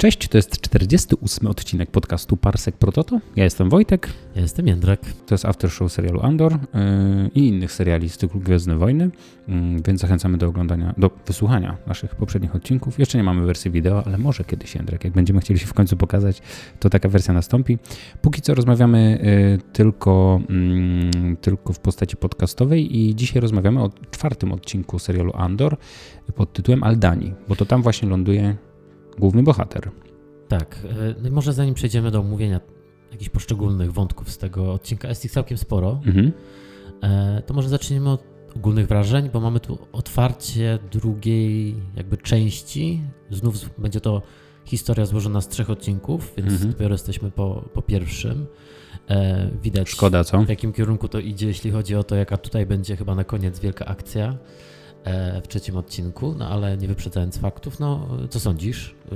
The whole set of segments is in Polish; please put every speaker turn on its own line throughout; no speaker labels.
Cześć, to jest 48 odcinek podcastu Parsek Prototo. Ja jestem Wojtek.
Ja jestem Jędrek.
To jest after show serialu Andor yy, i innych seriali z cyklu Gwiezdne Wojny, yy, więc zachęcamy do oglądania, do wysłuchania naszych poprzednich odcinków. Jeszcze nie mamy wersji wideo, ale może kiedyś Jędrek, jak będziemy chcieli się w końcu pokazać, to taka wersja nastąpi. Póki co rozmawiamy yy, tylko, mm, tylko w postaci podcastowej i dzisiaj rozmawiamy o czwartym odcinku serialu Andor pod tytułem Aldani, bo to tam właśnie ląduje główny bohater.
Tak. No może zanim przejdziemy do omówienia jakichś poszczególnych wątków z tego odcinka, jest ich całkiem sporo, mhm. E, to może zaczniemy od ogólnych wrażeń, bo mamy tu otwarcie drugiej jakby części. Znów będzie to historia złożona z trzech odcinków, więc mhm. dopiero jesteśmy po, po pierwszym.
E, widać Szkoda, co?
w jakim kierunku to idzie, jeśli chodzi o to, jaka tutaj będzie chyba na koniec wielka akcja. E, w trzecim odcinku, no ale nie wyprzedzając faktów, no co sądzisz? E,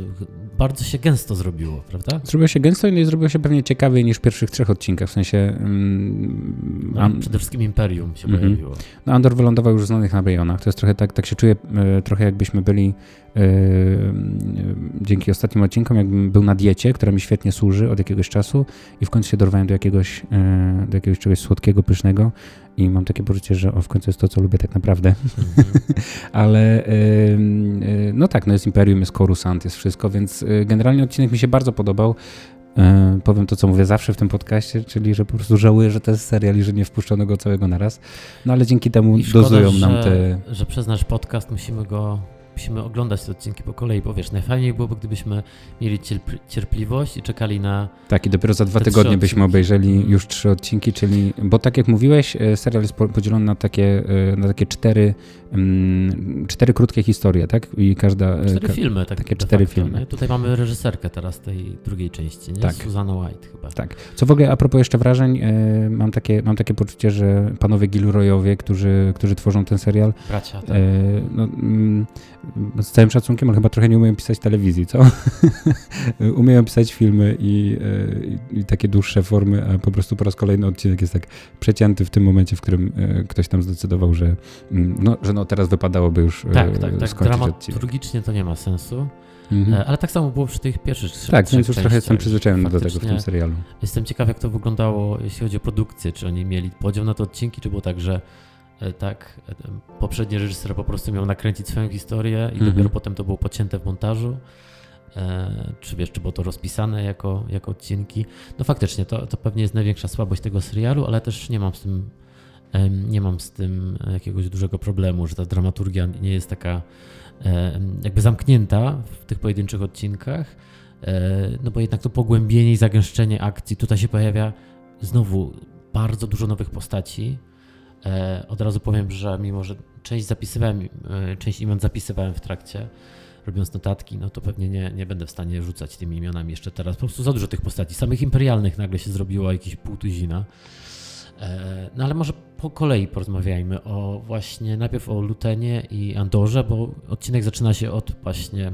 bardzo się gęsto zrobiło, prawda?
Zrobiło się gęsto i zrobiło się pewnie ciekawiej niż w pierwszych trzech odcinkach, w sensie... Mm,
no, przede wszystkim Imperium się mm -hmm. pojawiło.
No Andor wylądował już w znanych nabejonach, to jest trochę tak, tak się czuję, e, trochę jakbyśmy byli dzięki ostatnim odcinkom, jakbym był na diecie, która mi świetnie służy od jakiegoś czasu i w końcu się dorwałem do jakiegoś, do jakiegoś czegoś słodkiego, pysznego i mam takie poczucie, że o, w końcu jest to, co lubię tak naprawdę. Mm-hmm. Ale yy, no tak, no jest Imperium, jest Coruscant, jest wszystko, więc y, generalnie odcinek mi się bardzo podobał. Yy, powiem to, co mówię zawsze w tym podcaście, czyli że po prostu żałuję, że to jest serial i że nie wpuszczono go całego naraz. No ale dzięki temu szkoda, dozują nam te...
że przez nasz podcast musimy go musimy oglądać te odcinki po kolei, bo wiesz, najfajniej byłoby, gdybyśmy mieli cierpliwość i czekali na.
Tak, i dopiero za dwa tygodnie byśmy obejrzeli już trzy odcinki, czyli, bo tak jak mówiłeś, e, serial jest podzielony na takie, e, na takie cztery, cztery krótkie historie, tak?
I każda. E, cztery filmy, tak, takie cztery facto, filmy. Nie? Tutaj mamy reżyserkę teraz tej drugiej części, nie? Tak. Susanna White chyba.
Tak. Co w ogóle a propos jeszcze wrażeń, mam takie, mam takie poczucie, że panowie Gilroyowie, którzy, którzy tworzą ten serial.
Bracia, tak.
no, mm, z całym szacunkiem, ale chyba trochę nie umieją pisać telewizji, co? umieją pisać filmy i, i, i, takie dłuższe formy, a po prostu po raz kolejny odcinek jest tak przecięty w tym momencie, w którym e, ktoś tam zdecydował, że mm, no, że no teraz wypadałoby już e, tak, tak, tak. skończyć
Dramaturgicznie to nie ma sensu. Mhm. E, ale tak samo było przy tych pierwszych trzech
Tak, więc już trochę jestem przyzwyczajony do tego w tym serialu.
Jestem ciekaw, jak to wyglądało, jeśli chodzi o produkcję. Czy oni mieli podział na te odcinki, czy było tak, że E, tak, poprzedni reżyser po prostu miał nakręcić swoją historię i mhm. dopiero potem to było pocięte w montażu. Czy wiesz, czy było to rozpisane jako, jako odcinki? No faktycznie, to, to pewnie jest największa słabość tego serialu, ale też nie mam z tym nie mam z tym jakiegoś dużego problemu, że ta dramaturgia nie jest taka jakby zamknięta w tych pojedynczych odcinkach, no bo jednak to pogłębienie i zagęszczenie akcji, tutaj się pojawia znowu bardzo dużo nowych postaci, E, od razu powiem, że mimo, że część zapisywałem, e, część imion zapisywałem w trakcie, robiąc notatki, no to pewnie nie, nie będę w stanie rzucać tymi imionami jeszcze teraz. Po prostu za dużo tych postaci. Samych imperialnych nagle się zrobiło jakieś pół tuzina. E, no ale może po kolei porozmawiajmy o właśnie najpierw o Lutenie i Andorze, bo odcinek zaczyna się od właśnie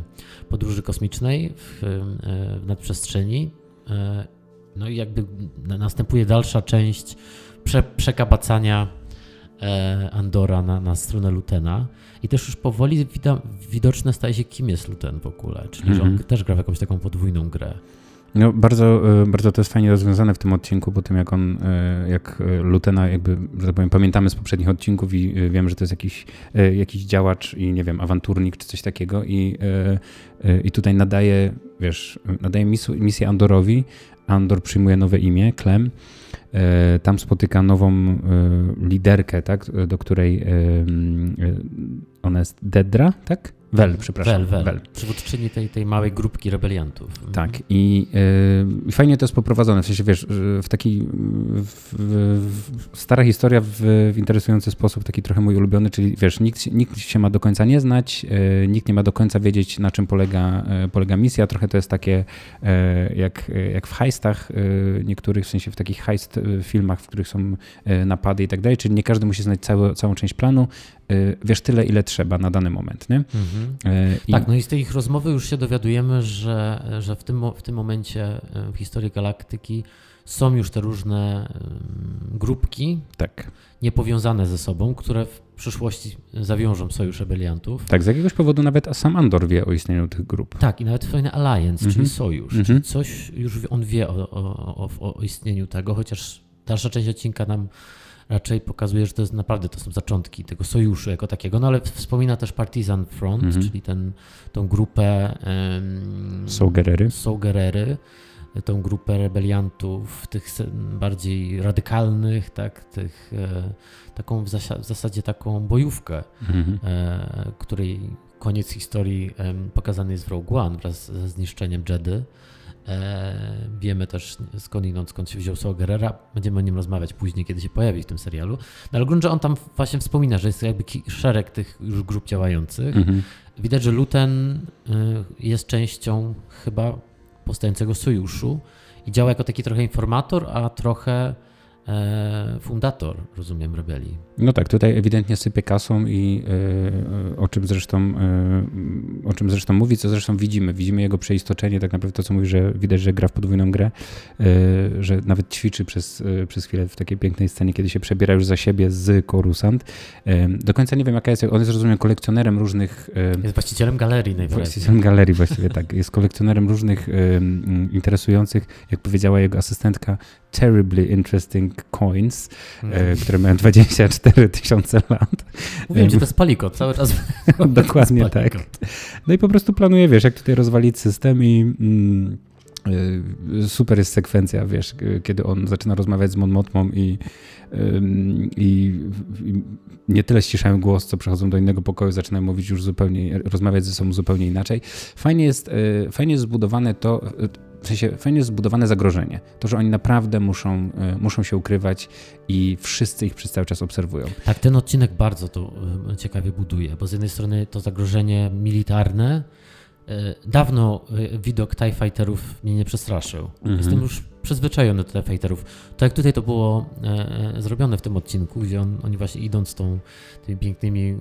podróży kosmicznej w, w nadprzestrzeni. No i jakby następuje dalsza część prze, przekabacania E, Andora na, na stronę Lutena i też już powoli widoczne staje się, kim jest Luten w ogóle, czyli mm -hmm. że on mhm. też gra w jakąś taką podwójną grę.
No, bardzo, e, bardzo to jest fajnie rozwiązane w tym odcinku, po tym jak on, e, jak Lutena jakby, że tak powiem, pamiętamy z poprzednich odcinków i wiem, że to jest jakiś, jakiś działacz i nie wiem, awanturnik czy coś takiego i, i tutaj nadaje, wiesz, nadaje misję Andorowi, Andor przyjmuje nowe imię, Clem, E, tam spotyka nową e, liderkę, tak, do której ona jest Dedra, tak? Wel, przepraszam.
Wel, Wel. Wel. Przywódczyni tej, tej małej grupki rebeliantów.
Tak. I, yy, fajnie to jest poprowadzone. W sensie, wiesz, w taki w, w, stara historia w, w, interesujący sposób, taki trochę mój ulubiony, czyli wiesz, nikt, nikt się ma do końca nie znać, yy, nikt nie ma do końca wiedzieć, na czym polega, yy, polega misja. Trochę to jest takie jak, jak w heistach niektórych, w sensie w takich heist filmach, w których są napady i tak dalej, czyli nie każdy musi znać cały, całą część planu. Wiesz tyle, ile trzeba na dany moment, nie? Mhm.
I... Tak, no i z tej ich rozmowy już się dowiadujemy, że, że w, tym, w tym momencie e, w historii galaktyki są już te różne grupki, tak. niepowiązane ze sobą, które w przyszłości zawiążą sojusz rebeliantów.
Tak, z jakiegoś powodu nawet sam Andor wie o istnieniu tych grup.
Tak, i nawet fajny alliance, czyli mhm. sojusz, czyli mhm. coś już on wie o, o, o, o istnieniu tego, chociaż dalsza część odcinka nam raczej pokazuje, że to jest naprawdę to są zaczątki tego sojuszu jako takiego, no ale wspomina też Partisan Front, mhm. czyli ten, tą grupę um,
Sogerery.
Sogerery, tą grupę rebeliantów, tych bardziej radykalnych, tak, tych, e, taką w, w zasadzie taką bojówkę, mhm. e, której koniec historii e, pokazany jest w Rogue One wraz ze zniszczeniem Jedy. E, wiemy też skądinąd, skąd się wziął Saul Gerrera. Będziemy o nim rozmawiać później, kiedy się pojawi w tym serialu. No, ale grunt, że on tam właśnie wspomina, że jest jakby szereg tych już grup działających. Mhm. Widać, że Luten y, jest częścią chyba powstającego sojuszu i działa jako taki trochę informator, a trochę E, fundator, rozumiem, rebelii.
No tak, tutaj ewidentnie sypie kasą i e, o czym zresztą e, o czym zresztą mówi, co zresztą widzimy. Widzimy jego przeistoczenie, tak naprawdę to, co mówi, że widać, że gra w podwójną grę, że nawet ćwiczy przez, przez chwilę w takiej pięknej scenie, kiedy się przebiera już za siebie z Coruscant. Do końca nie wiem, jaka jest, on jest, rozumiem, kolekcjonerem różnych...
Jest właścicielem galerii najwyraźniej.
Właścicielem galerii właściwie, tak. Jest kolekcjonerem różnych interesujących, jak powiedziała jego asystentka, terribly interesting coins, mm. które mają 24 tysiące lat.
Mówiłem, że to jest palikot, cały czas.
Dokładnie tak. No i po prostu planuję, wiesz, jak tutaj rozwalić system i... Mm, e, super jest sekwencja, wiesz, kiedy on zaczyna rozmawiać z Mon Motmą i, i, i, nie tyle ściszają głos, co przechodzą do innego pokoju, zaczynają mówić już zupełnie, rozmawiać ze sobą zupełnie inaczej. Fajnie jest, e, fajnie jest zbudowane to, w sensie fajnie jest zbudowane zagrożenie. To, że oni naprawdę muszą, e, muszą się ukrywać i wszyscy ich przez cały czas obserwują.
Tak, ten odcinek bardzo to e, ciekawie buduje, bo z jednej strony to zagrożenie militarne, e, Dawno widok TIE Fighterów mnie nie przestraszył. Mhm. Jestem już przyzwyczajony do TIE Fighterów. Tak jak tutaj to było e, zrobione w tym odcinku, gdzie on, oni właśnie idąc tą, tymi pięknymi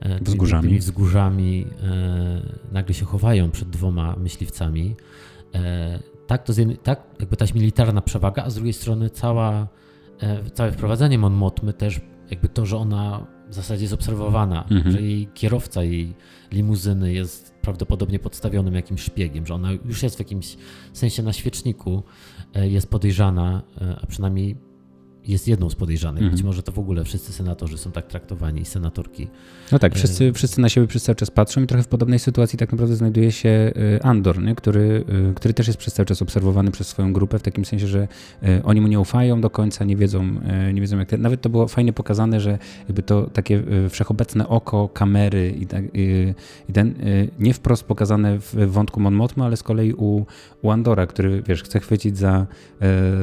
e,
wzgórzami,
wzgórzami e, nagle się chowają przed dwoma myśliwcami. E, tak, to jest, tak jakby ta militarna przewaga, a z drugiej strony cała, e, całe wprowadzenie Mon Motmy też jakby to, że ona w zasadzie jest obserwowana, mhm. że jej kierowca jej limuzyny jest prawdopodobnie podstawionym jakimś szpiegiem, że ona już jest w jakimś sensie na świeczniku, e, jest podejrzana, a przynajmniej jest jedną z podejrzanych. Mhm. Być może to w ogóle wszyscy senatorzy są tak traktowani, senatorki.
No tak, wszyscy, e, wszyscy na siebie przez cały czas patrzą i trochę w podobnej sytuacji tak naprawdę znajduje się e, Andor, nie? Który, e, który też jest przez cały czas obserwowany przez swoją grupę, w takim sensie, że oni mu nie ufają do końca, nie wiedzą, nie wiedzą jak... Te, nawet to było fajnie pokazane, że jakby to takie wszechobecne oko kamery i, tak, i ten nie wprost pokazane w wątku Mon Mothma, ale z kolei u, u Andora, który, wiesz, chce chwycić za,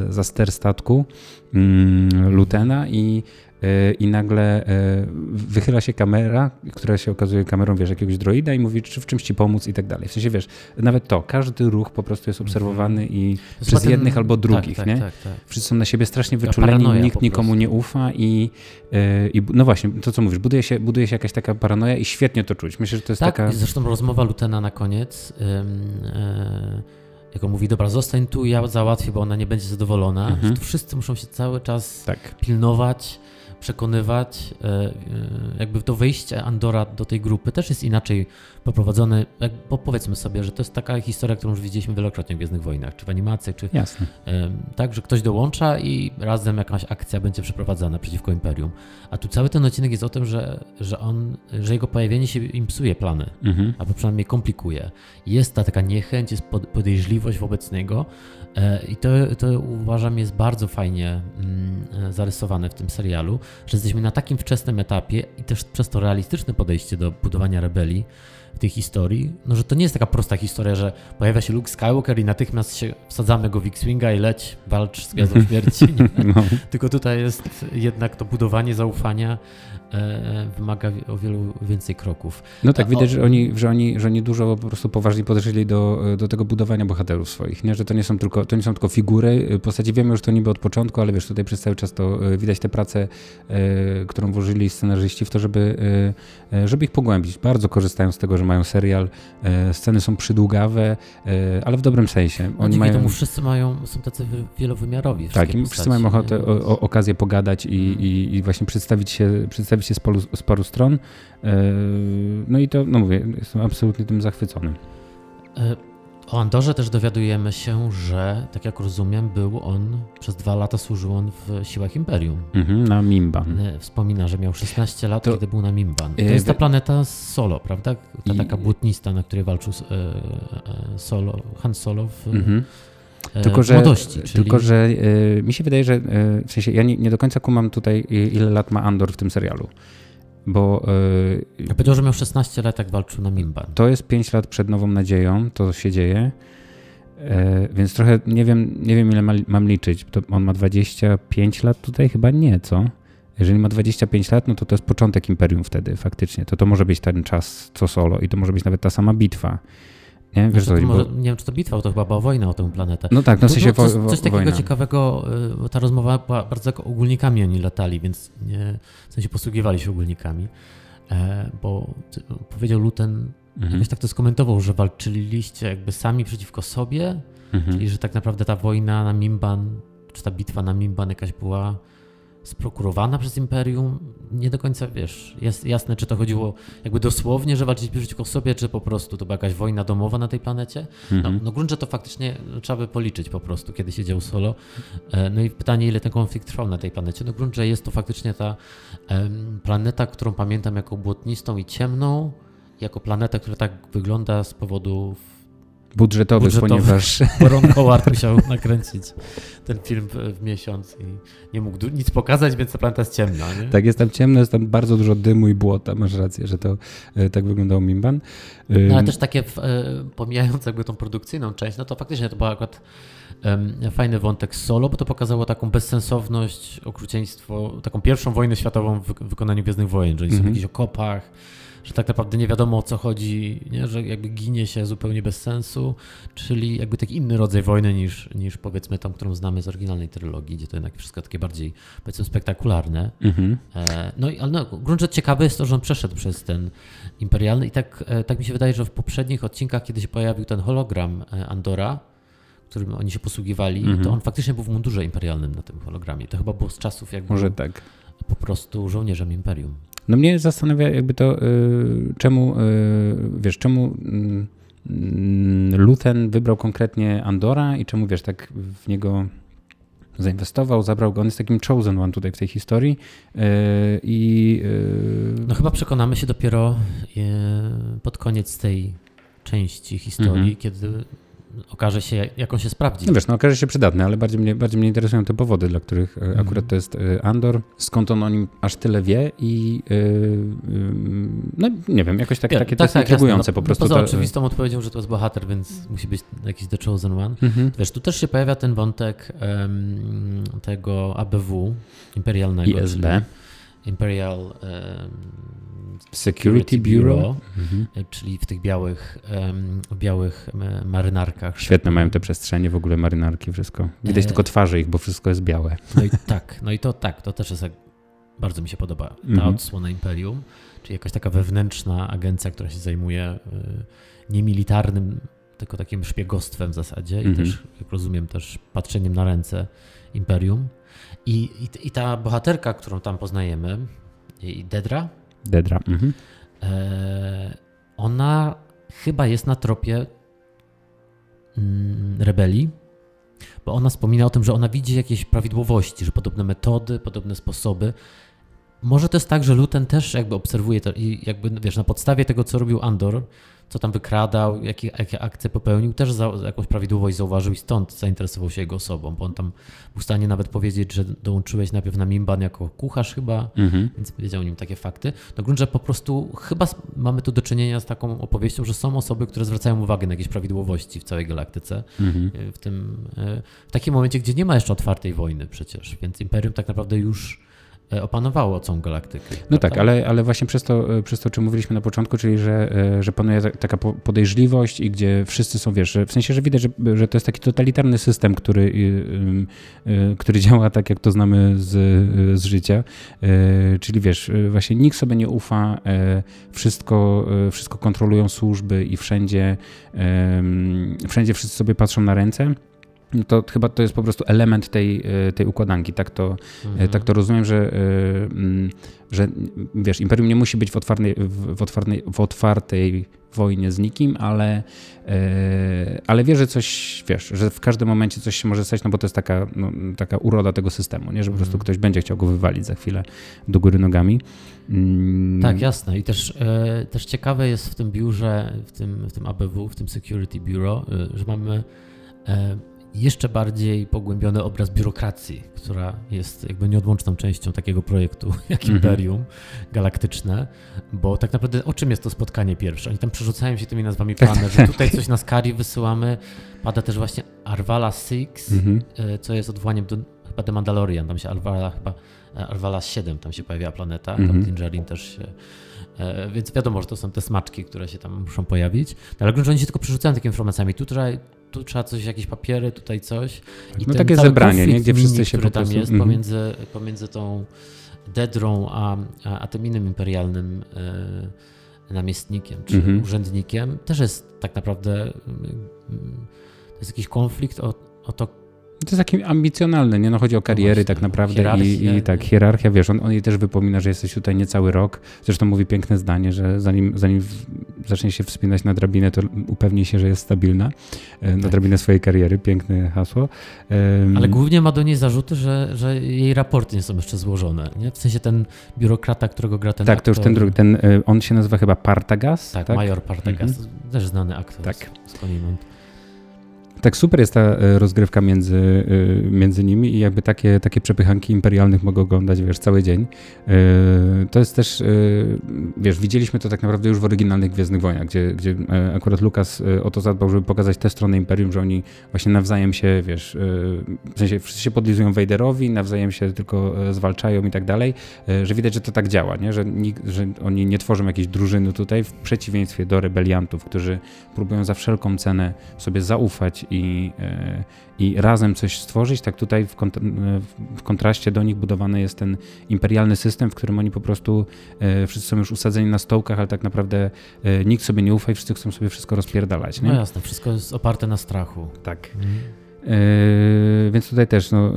za ster statku, Lutena i, e, i nagle e, wychyla się kamera, która się okazuje kamerą, wiesz, jakiegoś droida i mówi, czy w czymś ci pomóc i tak dalej. W sensie, wiesz, nawet to, każdy ruch po prostu jest obserwowany mhm. i przez jednych albo drugich, tak, tak, nie? Tak, tak, Wszyscy są na siebie strasznie wyczuleni, nikt nikomu nie ufa i, e, i no właśnie, to co mówisz, buduje się, buduje się jakaś taka paranoja i świetnie to czuć. Myślę, że to jest
tak,
taka...
zresztą rozmowa Lutena na koniec... Jak on mówi, dobra, zostań tu, ja załatwię, bo ona nie będzie zadowolona. Mhm. Tu wszyscy muszą się cały czas tak. pilnować, przekonywać. E, e, jakby to wejście Andora do tej grupy też jest inaczej poprowadzone. Bo powiedzmy sobie, że to jest taka historia, którą już widzieliśmy wielokrotnie w Gwiezdnych Wojnach, czy w animacjach, czy...
Jasne.
Tak, że ktoś dołącza i razem jakaś akcja będzie przeprowadzana przeciwko Imperium. A tu cały ten odcinek jest o tym, że, że on, że jego pojawienie się im psuje plany, mhm. albo przynajmniej komplikuje. Jest ta taka niechęć, jest podejrzliwość wobec niego, E, I to, to uważam jest bardzo fajnie mm, zarysowane w tym serialu, że jesteśmy na takim wczesnym etapie i też przez to realistyczne podejście do budowania rebelii w tej historii, no że to nie jest taka prosta historia, że pojawia się Luke Skywalker i natychmiast się wsadzamy go w X-Winga i leć, walcz z Gwiazdą Śmierci. No. Tylko tutaj jest jednak to budowanie zaufania wymaga o wielu więcej kroków.
No tak, widać, że oni, że, oni, że oni dużo po prostu poważnie podeszli do, do tego budowania bohaterów swoich, nie? że to nie są tylko, to nie są tylko figury, w zasadzie wiemy już to niby od początku, ale wiesz, tutaj przez cały czas to e, widać tę pracę, e, którą włożyli scenarzyści w to, żeby, żeby ich pogłębić. Bardzo korzystają z tego, że mają serial. E, sceny są przydługawe, e, ale w dobrym sensie.
No,
Oni
dzięki
mają...
temu wszyscy mają, są tacy wy- wielowymiarowi.
Tak,
wszystkie
i wszyscy mają
postaci,
ochotę, o, o, okazję pogadać i, i, i właśnie przedstawić się, przedstawić z, paru, z paru stron. E, No i to, no mówię, jestem absolutnie tym zachwycony.
E, O Andorze też dowiadujemy się, że, tak jak rozumiem, był on, przez dwa lata służył on w siłach Imperium.
Mhm, na Mimban.
E, Wspomina, że miał 16 lat,
To-
kiedy był na Mimban. To jest ta planeta Solo, prawda? Ta
I-
taka błotnista, na której walczył Solo, Han Solo w,
Mhm.
E,
Tylko, że,
młodości. Czyli...
tylko, że e, mi się wydaje, że e, w sensie ja nie, nie do końca kumam tutaj, ile lat ma Andor w tym serialu. Bo e,
Ja powiedział, że miał 16 lat, jak walczył na Mimban.
to jest 5 lat przed Nową Nadzieją, to się dzieje. E, więc trochę nie wiem, nie wiem ile ma, mam liczyć. To on ma 25 lat tutaj? Chyba nie, co? Jeżeli ma 25 lat, no to to jest początek Imperium wtedy faktycznie. To to może być ten czas co solo i to może być nawet ta sama bitwa. Nie? Wiesz
Znaczy, może,
Bo,
nie wiem, czy to bitwa, to chyba była wojna o tę planetę.
no tak, no w
Tu
sensie wo,
coś, coś takiego
wojna.
ciekawego, y, bo ta rozmowa była bardzo ogólnikami oni latali, więc nie, w sensie posługiwali się ogólnikami. E, bo powiedział Luten,
Mhm.
jakoś tak to skomentował, że walczyliście jakby sami przeciwko sobie,
Mhm.
czyli że tak naprawdę ta wojna na Mimban, czy ta bitwa na Mimban jakaś była sprokurowana przez Imperium. Nie do końca wiesz, jest jasne, czy to chodziło jakby dosłownie, że walczyliście przeciwko sobie, czy po prostu to była jakaś wojna domowa na tej planecie. No,
Mhm.
no grunt, że to faktycznie no, trzeba by policzyć po prostu, kiedy się dzieł solo. E, No i pytanie, ile ten konflikt trwał na tej planecie. No grunt, że jest to faktycznie ta planeta, którą pamiętam jako błotnistą i ciemną, jako planeta, która tak wygląda z powodów
Budżetowy,
budżetowych.
ponieważ
bo Ron Howard musiał nakręcić ten film w, miesiąc i nie mógł nic pokazać, więc ta planeta jest ciemna, nie?
tak jest tam ciemno, jest tam bardzo dużo dymu i błota. Masz rację, że to e, tak wyglądał Mimban.
No, ale też takie, e, pomijając jakby tą produkcyjną część, no to faktycznie to był akurat fajny wątek solo, bo to pokazało taką bezsensowność, okrucieństwo, taką pierwszą wojnę światową w wy- wykonaniu Gwiezdnych Wojen, że oni są w
Mhm.
jakichś okopach, że tak naprawdę nie wiadomo o co chodzi, nie? że jakby ginie się zupełnie bez sensu, czyli jakby taki inny rodzaj wojny niż, niż powiedzmy tą, którą znamy z oryginalnej trylogii, gdzie to jednak wszystko takie bardziej powiedzmy spektakularne.
Mhm.
E, No i ale no, grunt rzecz ciekawy jest to, że on przeszedł przez ten imperialny i tak, e, tak mi się wydaje, że w poprzednich odcinkach, kiedy się pojawił ten hologram e, Andora, którym oni się posługiwali,
Mhm.
to on faktycznie był w mundurze imperialnym na tym hologramie. To chyba było z czasów, jak
Może
był
tak.
po prostu żołnierzem imperium.
No mnie zastanawia jakby to, y, czemu, y, wiesz, czemu y, Luthen wybrał konkretnie Andora i czemu, wiesz, tak w niego zainwestował, zabrał go. On jest takim chosen one tutaj w tej historii y, i
No chyba przekonamy się dopiero pod koniec tej części historii,
Mhm.
kiedy okaże się, jak on się sprawdzi.
No wiesz, no okaże się przydatny, ale bardziej mnie, bardziej mnie interesują te powody, dla których e,
Mhm.
akurat to jest e, Andor, skąd on o nim aż tyle wie i e, e, no nie wiem, jakoś tak,
Ja-
takie to jest intrygujące
jasne.
po
No,
prostu.
Poza
to-
oczywistą odpowiedzią, że to jest bohater, więc musi być jakiś The Chosen One.
Mhm.
Wiesz, tu też się pojawia ten wątek em, tego ABW imperialnego.
ISB,
Imperial em,
Security Bureau. Mhm.
e, czyli w tych białych, białych e, marynarkach.
Świetne mają te przestrzenie, w ogóle marynarki, wszystko. Widać
E.
tylko twarze ich, bo wszystko jest białe.
No i tak, no i to tak, to też jest bardzo mi się podoba ta
Mhm.
odsłona Imperium, czyli jakaś taka wewnętrzna agencja, która się zajmuje y, niemilitarnym, tylko takim szpiegostwem w zasadzie i
Mhm.
też, jak rozumiem, też patrzeniem na ręce Imperium. I, i, i ta bohaterka, którą tam poznajemy, i Dedra,
Dedra. Mhm.
e, ona chyba jest na tropie mm, rebelii, bo ona wspomina o tym, że ona widzi jakieś prawidłowości, że podobne metody, podobne sposoby. Może to jest tak, że Luten też jakby obserwuje to i jakby, wiesz, na podstawie tego, co robił Andor, co tam wykradał, jakie, jakie akcje popełnił, też za, jakąś prawidłowość zauważył i stąd zainteresował się jego osobą, bo on tam był w stanie nawet powiedzieć, że dołączyłeś najpierw na Mimban jako kucharz chyba,
Mhm.
więc wiedział o nim takie fakty. No grunt, że po prostu chyba mamy tu do czynienia z taką opowieścią, że są osoby, które zwracają uwagę na jakieś prawidłowości w całej galaktyce.
Mhm.
Y, W tym, y, w takim momencie, gdzie nie ma jeszcze otwartej wojny przecież, więc Imperium tak naprawdę już E, opanowało całą galaktykę.
No prawda? tak, ale, ale właśnie przez to, e, przez to, o czym mówiliśmy na początku, czyli że, e, że panuje taka podejrzliwość i gdzie wszyscy są, wiesz, w sensie, że widać, że, że to jest taki totalitarny system, który, który działa tak, jak to znamy z, z życia. Czyli wiesz, właśnie nikt sobie nie ufa, wszystko, wszystko kontrolują służby i wszędzie, wszędzie wszyscy sobie patrzą na ręce to chyba to jest po prostu element tej, e, tej układanki. Tak to, e, mhm. tak to rozumiem, że, e, mm, że wiesz, imperium nie musi być w otwartej, w otwartej, w otwartej wojnie z nikim, ale, ale wie, że coś, wiesz, że w każdym momencie coś się może stać, no bo to jest taka, no, taka uroda tego systemu, nie? że po prostu mhm. ktoś będzie chciał go wywalić za chwilę do góry nogami.
Mm. Tak, jasne. I też, też ciekawe jest w tym biurze, w tym, w tym ABW, w tym Security Bureau, że mamy jeszcze bardziej pogłębiony obraz biurokracji, która jest jakby nieodłączną częścią takiego projektu jak mhm. Imperium Galaktyczne, bo tak naprawdę o czym jest to spotkanie pierwsze? Oni tam przerzucają się tymi nazwami planet, że tutaj coś na Skari wysyłamy, pada też właśnie Arvala 6, mhm. E, co jest odwołaniem do chyba The Mandalorian, tam się Arvala chyba e, Arvala 7 tam się pojawia planeta, tam mhm. Dinjarin też się e, więc wiadomo, że to są te smaczki, które się tam muszą pojawić. No, ale gruncie oni się tylko przerzucają takimi informacjami. Tutaj tu trzeba coś, jakieś papiery, tutaj coś.
I no takie zebranie, nie? gdzie wszyscy się
który prostu... tam jest mm -hmm. pomiędzy, pomiędzy tą Dedrą a, a, a tym innym imperialnym e, namiestnikiem czy mm -hmm. urzędnikiem, też jest tak naprawdę mm, to jest jakiś konflikt o, o to,
to jest takie ambicjonalne, nie? No chodzi o kariery no tak naprawdę i, i, tak, hierarchia, wiesz, on, on jej też wypomina, że jesteś tutaj niecały rok. Zresztą mówi piękne zdanie, że zanim, zanim zacznie się wspinać na drabinę, to upewni się, że jest stabilna e, na tak. drabinę swojej kariery. Piękne hasło.
Um, Ale głównie ma do niej zarzuty, że, że jej raporty nie są jeszcze złożone, nie? W sensie ten biurokrata, którego gra ten
Tak, aktor, to już ten drugi, ten, e, on się nazywa chyba Partagas.
Tak, tak? major Partagas, mhm. też znany aktor tak. z, z
tak super jest ta e, rozgrywka między, e, między nimi i jakby takie, takie przepychanki imperialnych mogę oglądać, wiesz, cały dzień. E, to jest też, wiesz, widzieliśmy to tak naprawdę już w oryginalnych Gwiezdnych Wojnach, gdzie, gdzie akurat Lukas o to zadbał, żeby pokazać tę stronę Imperium, że oni właśnie nawzajem się, wiesz, w sensie wszyscy się podlizują Vaderowi, nawzajem się tylko zwalczają i tak dalej, że widać, że to tak działa, nie? Że, że oni nie tworzą jakiejś drużyny tutaj, w przeciwieństwie do rebeliantów, którzy próbują za wszelką cenę sobie zaufać i, e, i razem coś stworzyć, tak tutaj w, kont w, kontraście do nich budowany jest ten imperialny system, w którym oni po prostu e, wszyscy są już usadzeni na stołkach, ale tak naprawdę e, nikt sobie nie ufa i wszyscy chcą sobie wszystko rozpierdalać. Nie?
No jasne, wszystko jest oparte na strachu.
Tak. Mhm. Yy, więc tutaj też no,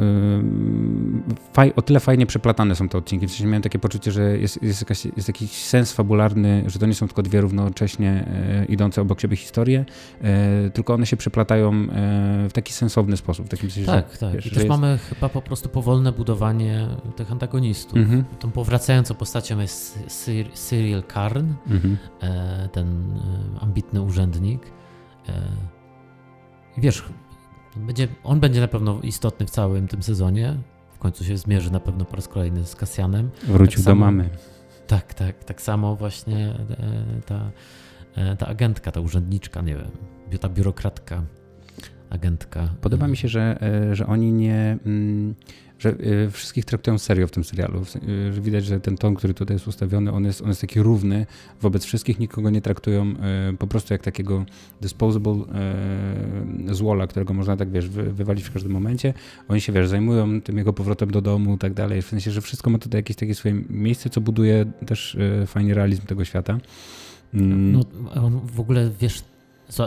yy, o tyle fajnie przeplatane są te odcinki. W sensie miałem takie poczucie, że jest, jest, jakaś, jest jakiś sens fabularny, że to nie są tylko dwie równocześnie yy, idące obok siebie historie, tylko one się przeplatają w taki sensowny sposób. W takim
sensie, tak, że, tak. Wiesz, I też jest... mamy chyba po prostu powolne budowanie tych antagonistów. Mhm. Tą powracającą postacią jest Cyril Karn, mhm. ten ambitny urzędnik. Wiesz, będzie, on będzie na pewno istotny w całym tym sezonie. W końcu się zmierzy na pewno po raz kolejny z Kasjanem.
Wrócił tak do samo, mamy.
Tak, tak. Tak samo właśnie e, ta, e, ta agentka, ta urzędniczka, nie wiem, ta biurokratka, agentka.
Podoba mi się, że, e, że oni nie. Że y, wszystkich traktują serio w tym serialu. Y, że widać, że ten ton, który tutaj jest ustawiony, on jest, on jest taki równy wobec wszystkich, nikogo nie traktują y, po prostu jak takiego disposable złola, którego można tak, wiesz, wywalić w każdym momencie. Oni się, wiesz, zajmują tym jego powrotem do domu i tak dalej. W sensie, że wszystko ma tutaj jakieś takie swoje miejsce, co buduje też fajnie realizm tego świata.
Mm. No, on w ogóle, wiesz,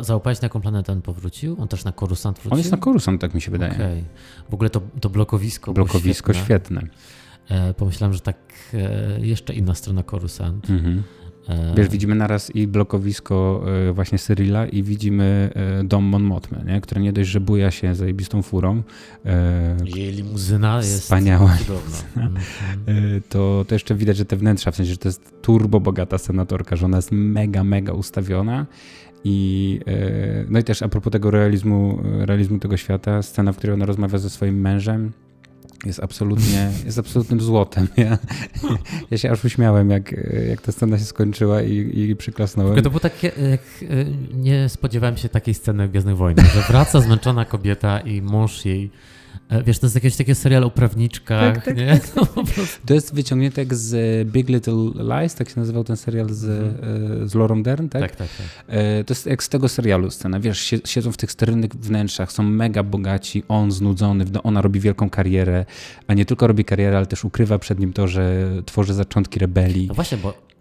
Załapałeś na jaką planetę on powrócił? On też na Korusant wrócił?
On jest na Korusant, tak mi się wydaje.
Okay. W ogóle to, to blokowisko
Blokowisko świetne. świetne.
E, pomyślałem, że tak e, jeszcze inna strona Korusant. Mhm.
E, Wiesz, widzimy naraz i blokowisko właśnie Cyrilla i widzimy dom Mon nie? które nie dość, że buja się zajebistą furą.
Jej limuzyna jest
wspaniała. Mhm. To, to jeszcze widać, że te wnętrza, w sensie, że to jest turbo bogata senatorka, że ona jest mega, mega ustawiona i, e, no i też a propos tego realizmu, realizmu tego świata, scena, w której ona rozmawia ze swoim mężem, jest absolutnie, jest absolutnym złotem. Ja, ja się aż uśmiałem, jak, jak ta scena się skończyła i, i przyklasnąłem.
To było takie, jak, e, nie spodziewałem się takiej sceny w Gwiezdnych Wojnach, że wraca zmęczona kobieta i mąż jej wiesz, to jest jakieś takie serial o prawniczkach, tak, tak, nie? Tak,
tak. No, to jest wyciągnięte jak z e, Big Little Lies, tak się nazywał ten serial z, mm. z Laurą Dern, tak?
Tak, tak, tak.
To jest jak z tego serialu scena. Wiesz, siedzą w tych sterylnych wnętrzach, są mega bogaci, on znudzony, ona robi wielką karierę, a nie tylko robi karierę, ale też ukrywa przed nim to, że tworzy zaczątki rebelii.
No właśnie, bo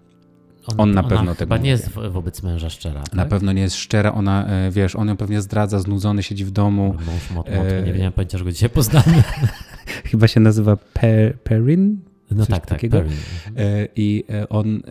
on, on na pewno
tego nie jest wobec męża szczera. Tak?
Na pewno nie jest szczera. Ona, e, wiesz, on ją pewnie zdradza, znudzony, siedzi w domu.
Mąż mot, mot, e... nie pojęcia, że go dzisiaj poznamy.
Chyba się nazywa per, Perin?
No tak, tak, takiego. tak.
I on,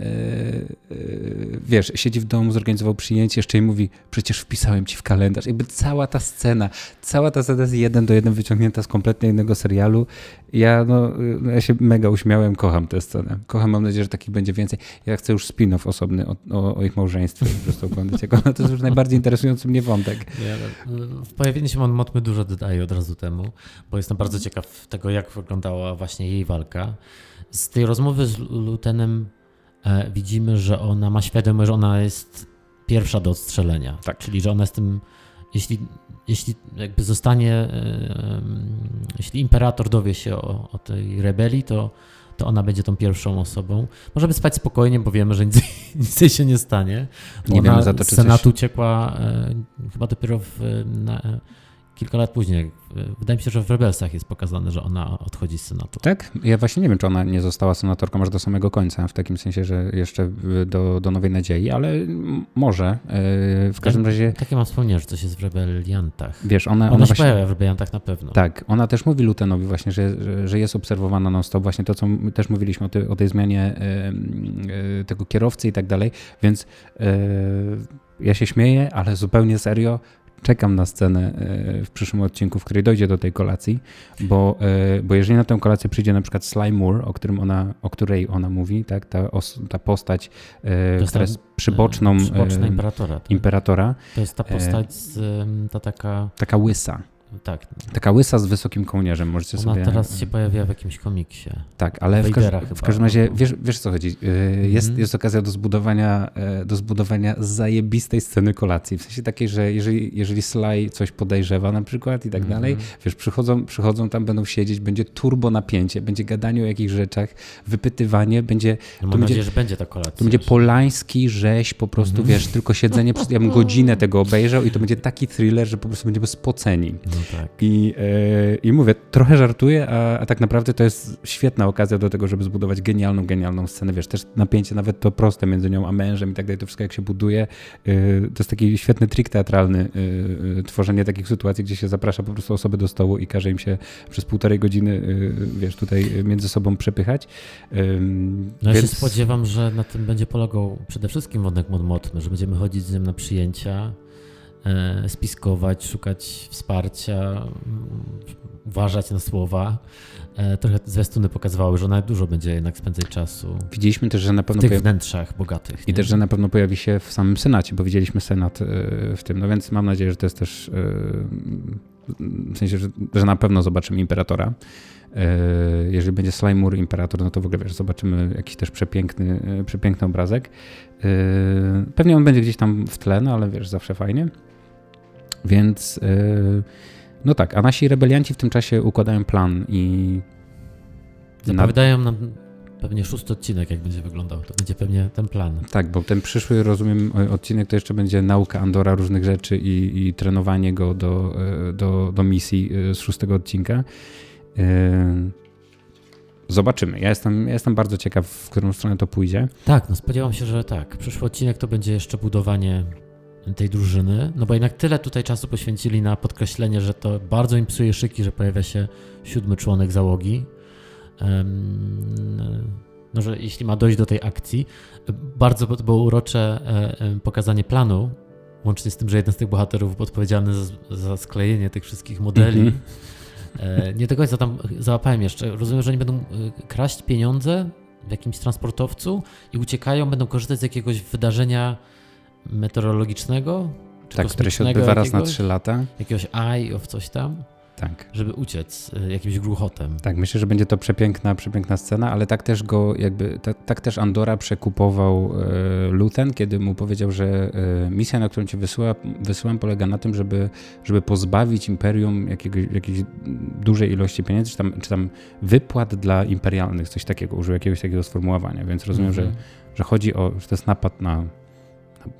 wiesz, siedzi w domu, zorganizował przyjęcie, jeszcze i mówi, przecież wpisałem ci w kalendarz. Jakby cała ta scena, cała ta scena jest jeden do jeden wyciągnięta z kompletnie innego serialu. Ja, no, ja się mega uśmiałem, kocham tę scenę. Kocham, mam nadzieję, że takich będzie więcej. Ja chcę już spin-off osobny o, o, o ich małżeństwie po prostu oglądać. Jak ona, to jest już najbardziej interesujący mnie wątek.
Nie, no, w pojawieniu się Motmy dużo dodaje od razu temu, bo jestem bardzo ciekaw tego, jak wyglądała właśnie jej walka. Z tej rozmowy z Lutenem e, widzimy, że ona ma świadomość, że ona jest pierwsza do odstrzelenia. Tak. Czyli, że ona jest tym, jeśli, jeśli jakby zostanie, e, jeśli imperator dowie się o, o tej rebelii, to, to ona będzie tą pierwszą osobą. Możemy spać spokojnie, bo wiemy, że nic, nic się nie stanie. Nie wiemy za to, czy Senatu coś... uciekła e, chyba dopiero w, na, kilka lat później. Wydaje mi się, że w Rebelsach jest pokazane, że ona odchodzi z Senatu.
Tak? Ja właśnie nie wiem, czy ona nie została senatorką aż do samego końca, w takim sensie, że jeszcze do, do Nowej Nadziei, ale może. E, w każdym razie...
Takie mam wspomnienie, że coś jest w Rebeliantach.
Wiesz, ona...
Ona, ona się właśnie... pojawia w Rebeliantach na pewno.
Tak, ona też mówi Lutenowi właśnie, że, że jest obserwowana non-stop, właśnie to, co też mówiliśmy o, ty, o tej zmianie e, e, tego kierowcy i tak dalej, więc ja się śmieję, ale zupełnie serio, czekam na scenę e, w przyszłym odcinku, w której dojdzie do tej kolacji, bo, e, bo jeżeli na tę kolację przyjdzie na przykład Sly Moore, o, którym ona, o której ona mówi, tak, ta, os, ta postać, e, to która jest przyboczną
imperatora, tak?
imperatora.
To jest ta postać, z, ta taka...
Taka łysa.
Tak.
Taka łysa z wysokim kołnierzem, możecie
Ona
sobie...
teraz się pojawia w jakimś komiksie.
Tak, ale w, każ... w, każdym razie, wiesz, wiesz co chodzi, y, jest, mm. jest okazja do zbudowania, e, do zbudowania zajebistej sceny kolacji, w sensie takiej, że jeżeli, jeżeli Sly coś podejrzewa na przykład i tak mm. dalej, wiesz, przychodzą, przychodzą tam, będą siedzieć, będzie turbo napięcie, będzie gadanie o jakichś rzeczach, wypytywanie, będzie...
No mam nadzieję, że będzie ta kolacja.
To będzie polański rzeź, po prostu, mm. wiesz, tylko siedzenie, ja bym godzinę tego obejrzał i to będzie taki thriller, że po prostu będziemy spoceni.
No tak.
I, e, I mówię, trochę żartuję, a, a, tak naprawdę to jest świetna okazja do tego, żeby zbudować genialną, genialną scenę. Wiesz, też napięcie, nawet to proste między nią a mężem i tak dalej, to wszystko jak się buduje. E, to jest taki świetny trik teatralny, e, tworzenie takich sytuacji, gdzie się zaprasza po prostu osoby do stołu i każe im się przez półtorej godziny, wiesz, tutaj między sobą przepychać.
No Więc... ja się spodziewam, że na tym będzie polegał przede wszystkim wątek modmotny, że będziemy chodzić z nim na przyjęcia, spiskować, szukać wsparcia, uważać na słowa. E, trochę zwiastuny pokazywały, że ona dużo będzie jednak spędzać czasu.
Widzieliśmy też, że na pewno.
W tych wnętrzach bogatych.
I nie? też, że na pewno pojawi się w samym Senacie, bo widzieliśmy Senat e, w tym. No więc mam nadzieję, że to jest też. W sensie, że, na pewno zobaczymy imperatora. Jeżeli będzie Slimur Imperator, no to w ogóle wiesz, zobaczymy jakiś też przepiękny, przepiękny obrazek. Pewnie on będzie gdzieś tam w tle, no ale wiesz, zawsze fajnie. Więc yy, no tak, a nasi rebelianci w tym czasie układają plan i.
Zapowiadają nam pewnie szósty odcinek, jak będzie wyglądał. To będzie pewnie ten plan.
Tak, bo ten przyszły, rozumiem, odcinek to jeszcze będzie nauka Andora różnych rzeczy i, i trenowanie go do, e, do, do misji e, z szóstego odcinka. Zobaczymy. Ja jestem, ja jestem bardzo ciekaw, w którą stronę to pójdzie.
Tak, no spodziewam się, że tak. Przyszły odcinek to będzie jeszcze budowanie tej drużyny, no bo jednak tyle tutaj czasu poświęcili na podkreślenie, że to bardzo im psuje szyki, że pojawia się siódmy członek załogi. No, że jeśli ma dojść do tej akcji, bardzo było urocze e, pokazanie planu, łącznie z tym, że jeden z tych bohaterów był odpowiedzialny za, za sklejenie tych wszystkich modeli. Mm -hmm. Nie do końca tam załapałem jeszcze. Rozumiem, że oni będą e, kraść pieniądze w jakimś transportowcu i uciekają, będą korzystać z jakiegoś wydarzenia meteorologicznego?
tak, które się odbywa raz na trzy lata.
Jakiegoś eye of coś tam? tak. żeby uciec y, jakimś gruchotem.
Tak, myślę, że będzie to przepiękna, przepiękna scena, ale tak też go jakby, tak, tak też Andora przekupował e, Luten, kiedy mu powiedział, że e, misja, na którą cię wysyła, wysyłam, polega na tym, żeby, żeby pozbawić Imperium jakiegoś, jakiejś dużej ilości pieniędzy, czy tam, czy tam wypłat dla imperialnych, coś takiego, użył jakiegoś takiego sformułowania, więc rozumiem, mm -hmm. że, mhm. że chodzi o, że to jest napad na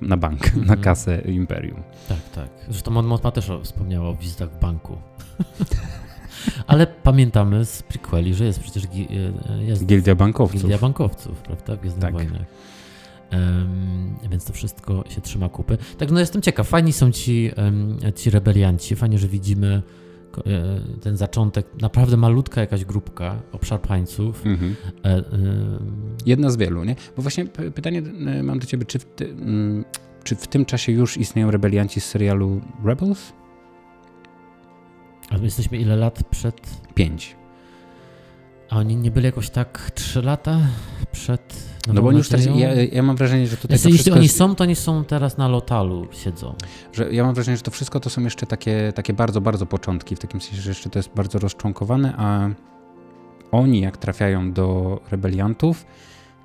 na bank, mm -hmm. na kasę imperium.
Tak, tak. Zresztą Mon Mothma też wspomniała o wizytach w banku. Ale pamiętamy z prequeli, że jest przecież
e, jest Gildia Bankowców.
Gildia Bankowców, prawda, w Gwiezdnych tak. Wojnach. Um, więc to wszystko się trzyma kupy. Tak, no jestem ciekaw. Fajni są ci, um, ci rebelianci. Fajnie, że widzimy e, ten zaczątek, naprawdę malutka jakaś grupka obszarpańców. Mhm. E,
Jedna z wielu, nie? Bo właśnie pytanie mam do ciebie, czy w, ty, mm, czy w tym czasie już istnieją rebelianci z serialu Rebels?
A my jesteśmy ile lat przed?
Pięć.
A oni nie byli jakoś tak trzy lata przed.
No bo oni już teraz, ja, ja, mam wrażenie, że tutaj.
Jeśli, jeśli oni jest, są, to oni są teraz na lotalu, siedzą.
Że ja mam wrażenie, że to wszystko to są jeszcze takie, takie bardzo, bardzo początki, w takim sensie, że jeszcze to jest bardzo rozczłonkowane, a oni, jak trafiają do rebeliantów,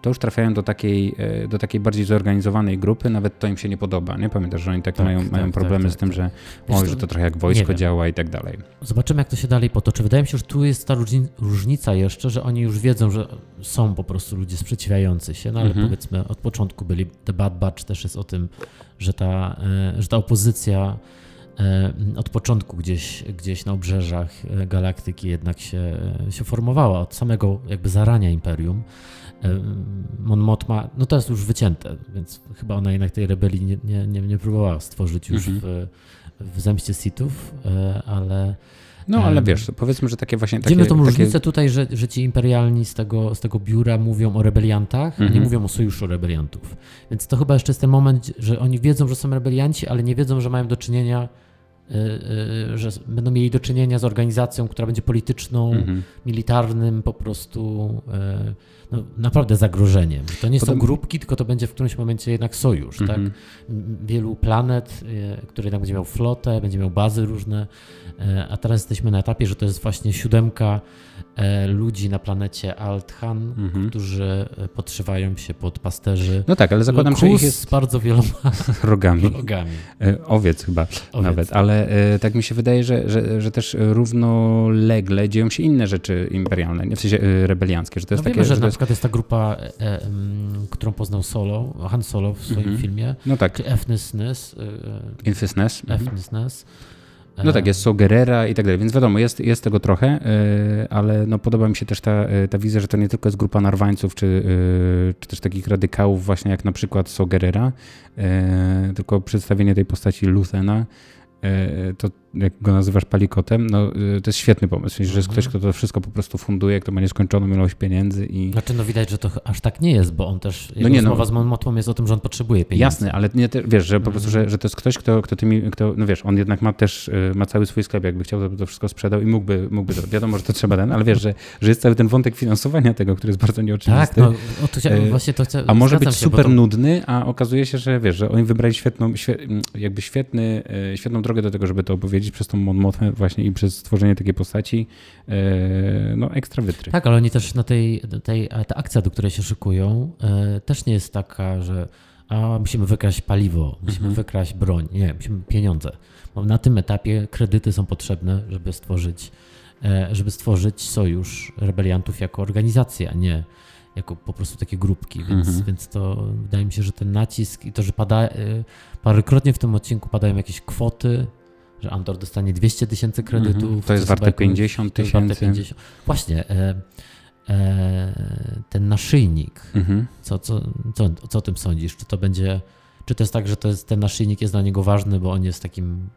to już trafiają do takiej, e, do takiej bardziej zorganizowanej grupy, nawet to im się nie podoba. Nie pamiętasz, że oni tak, tak mają, tak, mają problemy tak, z tym, tak. że, o, że to trochę jak wojsko działa i tak dalej.
Zobaczymy, jak to się dalej potoczy. Wydaje mi się, że tu jest ta różnica jeszcze, że oni już wiedzą, że są po prostu ludzie sprzeciwiający się, no ale mhm. powiedzmy od początku byli, The Bad Batch też jest o tym, że ta, e, że ta opozycja e, od początku gdzieś, gdzieś na obrzeżach galaktyki jednak się, się formowała, od samego jakby zarania Imperium. Mon Mothma, no to jest już wycięte, więc chyba ona jednak tej rebelii nie, nie, nie, nie próbowała stworzyć już mhm. w, w zemście Sithów, e, ale...
No, ale wiesz, powiedzmy, że takie właśnie...
Widzimy
takie,
tą różnicę takie... tutaj, że, że ci imperialni z tego, z tego biura mówią o rebeliantach, mhm. a nie mhm. mówią o sojuszu rebeliantów. Więc to chyba jeszcze jest ten moment, że oni wiedzą, że są rebelianci, ale nie wiedzą, że mają do czynienia e, e, że będą mieli do czynienia z organizacją, która będzie polityczną, mhm. militarnym po prostu no, naprawdę zagrożeniem. To nie Potem... są grupki, tylko to będzie w którymś momencie jednak sojusz. Tak? Mhm. Wielu planet, e, który jednak będzie miał flotę, będzie miał bazy różne, e, a teraz jesteśmy na etapie, że to jest właśnie siódemka ludzi na planecie Althan, mhm. którzy podszywają się pod pasterzy.
No tak, ale zakładam,
Kus
że ich jest
z bardzo wieloma
rogami.
rogami.
Owiec chyba Owiec. nawet, ale tak mi się wydaje, że, że, że też równolegle dzieją się inne rzeczy imperialne, w sensie rebelianckie, że to jest
no
takie,
wiemy, że, że przykład jest ta grupa, e, e, którą poznał Solo, Han Solo w swoim -hmm. filmie.
No tak.
Czy Efnysnys.
E.
Efnysness.
No tak, jest Sogerera i tak dalej, więc wiadomo, jest, jest tego trochę, e, ale no podoba mi się też ta, e, ta wizja, że to nie tylko jest grupa narwańców, czy, czy też takich radykałów właśnie jak na przykład Sogerera, tylko przedstawienie tej postaci Luthena, to jak go nazywasz palikotem, no y, to jest świetny pomysł, że jest mhm. ktoś, kto to wszystko po prostu funduje, kto ma nieskończoną ilość pieniędzy i...
Znaczy no widać, że to aż tak nie jest, bo on też, no nie, no. z Motłą jest o tym, że on potrzebuje pieniędzy.
Jasne, ale nie te, wiesz, że po prostu, że, że to jest ktoś, kto, kto tymi, kto, no wiesz, on jednak ma też, y, ma cały swój sklep, jakby chciał, to, to wszystko sprzedał i mógłby, mógłby to, wiadomo, że to trzeba ten, ale wiesz, że, że jest cały ten wątek finansowania tego, który jest bardzo nieoczywisty.
Tak, no, o to chciałem, właśnie to chcę,
A może być się, super to... nudny, a okazuje się, że wiesz, że oni wybrali świetną, jakby świetny, y, świetną drogę do tego, żeby to opowiedzieć przez tą Mon właśnie i przez stworzenie takiej postaci, e, no ekstra wytrych.
Tak, ale oni też na tej, tej ta akcja, do której się szykują, e, też nie jest taka, że a musimy wykraść paliwo, musimy mhm. wykraść broń. Nie, musimy pieniądze. Bo na tym etapie kredyty są potrzebne, żeby stworzyć, e, żeby stworzyć sojusz rebeliantów jako organizację, a nie jako po prostu takie grupki, więc, mhm. więc to wydaje mi się, że ten nacisk i to, że pada, parokrotnie w tym odcinku padają jakieś kwoty, że Andor dostanie 200 tysięcy kredytów. -hmm.
To jest warte 50 tysięcy.
Właśnie, e, e, ten naszyjnik, -hmm. co, co, co, co o tym sądzisz? Czy to będzie, czy to jest tak, że to jest, ten naszyjnik jest dla niego ważny, bo on jest takim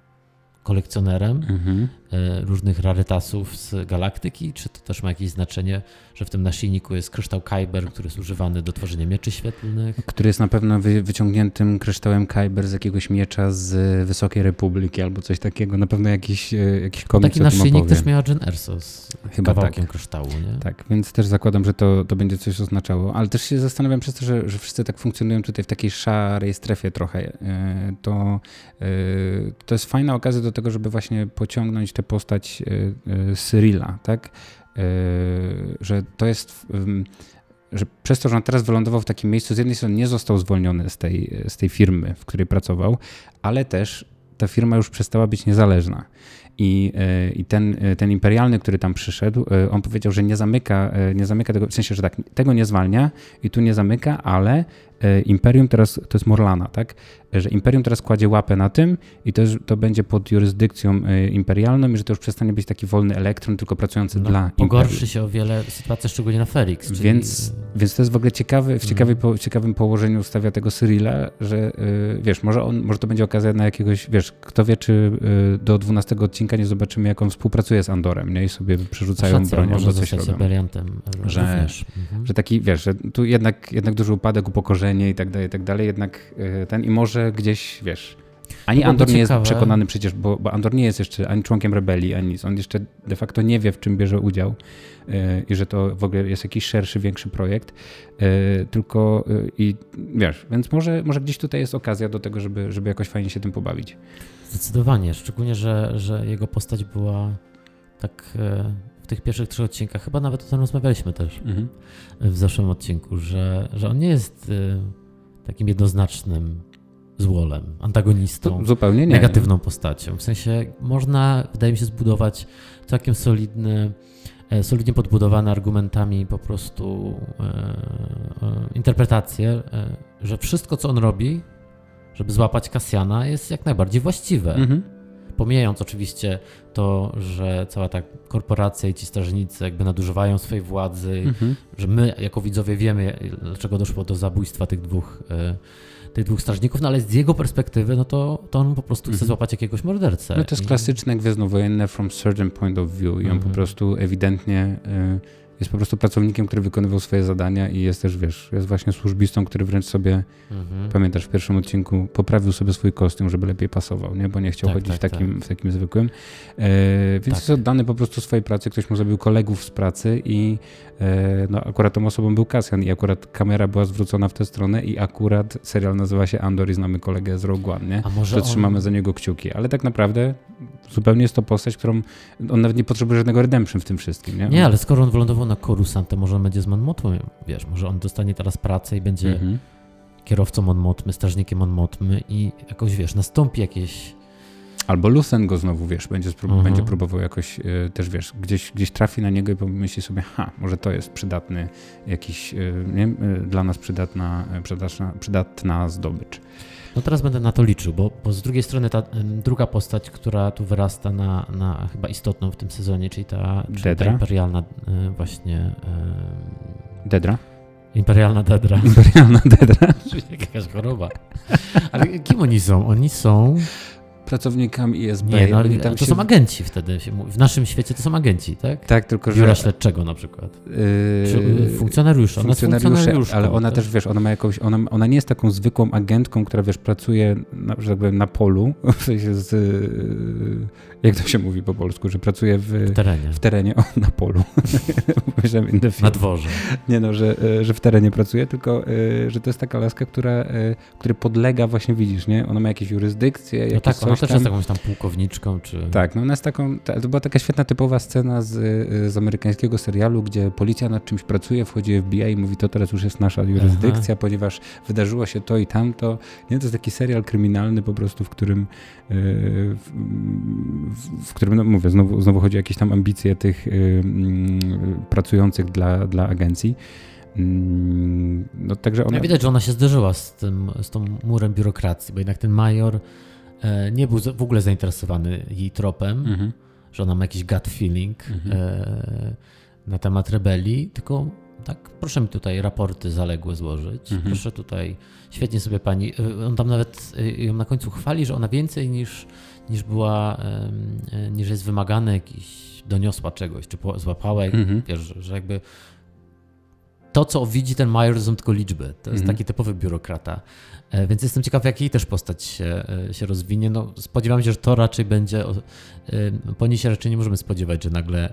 kolekcjonerem mhm. E, różnych rarytasów z galaktyki? Czy to też ma jakieś znaczenie, że w tym naszyjniku jest kryształ Kyber, który jest używany do tworzenia mieczy świetlnych?
Który jest na pewno wy, wyciągniętym kryształem Kyber z jakiegoś miecza z Wysokiej Republiki albo coś takiego. Na pewno jakiś, e, jakiś komiks
Taki naszyjnik też miała Jen Erso z Chyba kawałkiem tak. kryształu, nie?
Tak, więc też zakładam, że to, to będzie coś oznaczało. Ale też się zastanawiam przez to, że, że wszyscy tak funkcjonują tutaj w takiej szarej strefie trochę. E, to, to jest fajna okazja do tego, żeby właśnie pociągnąć tę postać Cyrilla, tak? Że to jest że przez to, że on teraz wylądował w takim miejscu, z jednej strony nie został zwolniony z tej, z tej firmy, w której pracował, ale też ta firma już przestała być niezależna. I, e, i ten, e, ten imperialny, który tam przyszedł, e, on powiedział, że nie zamyka, nie zamyka tego, w sensie, że tak, tego nie zwalnia i tu nie zamyka, ale imperium teraz, to jest Morlana, tak? że Imperium teraz kładzie łapę na tym i to, to będzie pod jurysdykcją e, imperialną i że to już przestanie być taki wolny elektron, tylko pracujący no, dla
Pogorszy
Imperium.
się o wiele sytuacja, szczególnie na Ferix.
Czyli... Więc, więc to jest w ogóle ciekawy, w, ciekawy, mm. w ciekawym położeniu stawia tego Cyrilla, że yy, wiesz, może, on, może to będzie okazja na jakiegoś, wiesz, kto wie, czy do 12 odcinka nie zobaczymy, jak on współpracuje z Andorem, nie? I sobie przerzucają broń albo coś robią.
że,
mhm. że taki, wiesz, że tu jednak, jednak duży upadek, upokorzenie i tak dalej, i tak dalej, jednak yy, ten i może gdzieś, wiesz, ani Andor nie jest przekonany przecież, bo, bo, Andor nie jest jeszcze ani członkiem rebelii, ani nic. On jeszcze de facto nie wie, w czym bierze udział yy, i że to w ogóle jest jakiś szerszy, większy projekt. Yy, tylko yy, i wiesz, więc może, może gdzieś tutaj jest okazja do tego, żeby, żeby jakoś fajnie się tym pobawić.
Zdecydowanie, szczególnie, że, że jego postać była tak tych pierwszych trzech odcinkach, chyba nawet o tym rozmawialiśmy też mhm. w zeszłym odcinku, że, że on nie jest takim jednoznacznym złolem, antagonistą,
to zupełnie nie.
negatywną postacią. W sensie można, wydaje mi się, zbudować całkiem solidny, e, solidnie podbudowane argumentami po prostu e, e, interpretacje, e, że wszystko, co on robi, żeby złapać Kasjana, jest jak najbardziej właściwe. Mhm. Pomijając oczywiście to, że cała ta korporacja i ci strażnicy jakby nadużywają swojej władzy, mhm. że my jako widzowie wiemy, dlaczego doszło do zabójstwa tych dwóch e, tych dwóch strażników, no ale z jego perspektywy, no to, to on po prostu chce mhm. złapać jakiegoś mordercę.
No to jest klasyczne gwiezdnowojenne from certain point of view i on po mhm. prostu ewidentnie y, jest po prostu pracownikiem, który wykonywał swoje zadania i jest też, wiesz, jest właśnie służbistą, który wręcz sobie, mhm. pamiętasz w pierwszym odcinku, poprawił sobie swój kostium, żeby lepiej pasował, nie? bo nie chciał tak, chodzić tak, w, takim, tak. w takim zwykłym. E, więc tak. jest oddany po prostu swojej pracy, ktoś mu zabił kolegów z pracy i e, no, akurat tą osobą był Kasjan i akurat kamera była zwrócona w tę stronę i akurat serial nazywa się Andor i znamy kolegę z Rogue One, nie? A może że trzymamy on... za niego kciuki, ale tak naprawdę zupełnie jest to postać, którą on nawet nie potrzebuje żadnego redemption w tym wszystkim, nie?
Nie, ale skoro on wylądował na Coruscant, to może on będzie z Mon wiesz, może on dostanie teraz pracę i będzie mhm. kierowcą Mon Mothmy, strażnikiem Mon Mothmy i jakoś, wiesz, nastąpi jakieś...
Albo Lucen go znowu, wiesz, będzie, sprób mhm. będzie próbował jakoś y, też, wiesz, gdzieś, gdzieś trafi na niego i pomyśli sobie, ha, może to jest przydatny jakiś, y, nie, y, dla nas przydatna, przydatna, przydatna zdobycz.
No teraz będę na to liczył, bo, bo z drugiej strony ta druga postać, która tu wyrasta na, na chyba istotną w tym sezonie, czyli ta, czyli ta imperialna e, właśnie...
Dedra?
Imperialna Dedra.
Imperialna Dedra.
Jakaś choroba. Ale kim oni są? Oni są
pracownikami ISB.
Nie, no, to się... są agenci wtedy. W naszym świecie to są agenci, tak?
Tak, tylko
że... Biura śledczego na przykład. Yy... Funkcjonariusza.
Funkcjonariusze, ale ona tak? też, wiesz, ona ma jakąś, ona, ona nie jest taką zwykłą agentką, która, wiesz, pracuje, na, że tak powiem, na polu, w sensie z, jak to się mówi po polsku, że pracuje w,
w terenie.
W terenie, o, na polu.
na dworze.
Nie no, że, że w terenie pracuje, tylko że to jest taka laska, która, która podlega właśnie, widzisz, nie? Ona ma jakieś jurysdykcje, no
tak, ona też tam... jest jakąś tam pułkowniczką, czy...
Tak, no ona jest taką, to była taka świetna typowa scena z, z amerykańskiego serialu, gdzie policja nad czymś pracuje, wchodzi FBI i mówi, to teraz już jest nasza jurysdykcja, Aha. ponieważ wydarzyło się to i tamto. Nie, to jest taki serial kryminalny po prostu, w którym w, w którym, no mówię, znowu, znowu chodzi o jakieś tam ambicje tych y, mm, pracujących dla, dla agencji. Mm, no, także ona...
Ja widać, że ona się zderzyła z tym, z tą murem biurokracji, bo jednak ten major e, nie był w ogóle zainteresowany jej tropem, mhm. że ona ma jakiś gut feeling mhm. e, na temat rebelii, tylko tak, proszę mi tutaj raporty zaległe złożyć, mhm. proszę tutaj, świetnie sobie pani, e, on tam nawet ją na końcu chwali, że ona więcej niż niż była, e, niż jest wymagane jakiś doniosła czegoś, czy złapała, mhm. wiesz, że jakby to, co widzi ten Major, to są tylko liczby. To jest mhm. taki typowy biurokrata. E, więc jestem ciekaw, jakiej też postać się, e, się rozwinie. No, spodziewam się, że to raczej będzie. Po niej się raczej nie możemy spodziewać, że nagle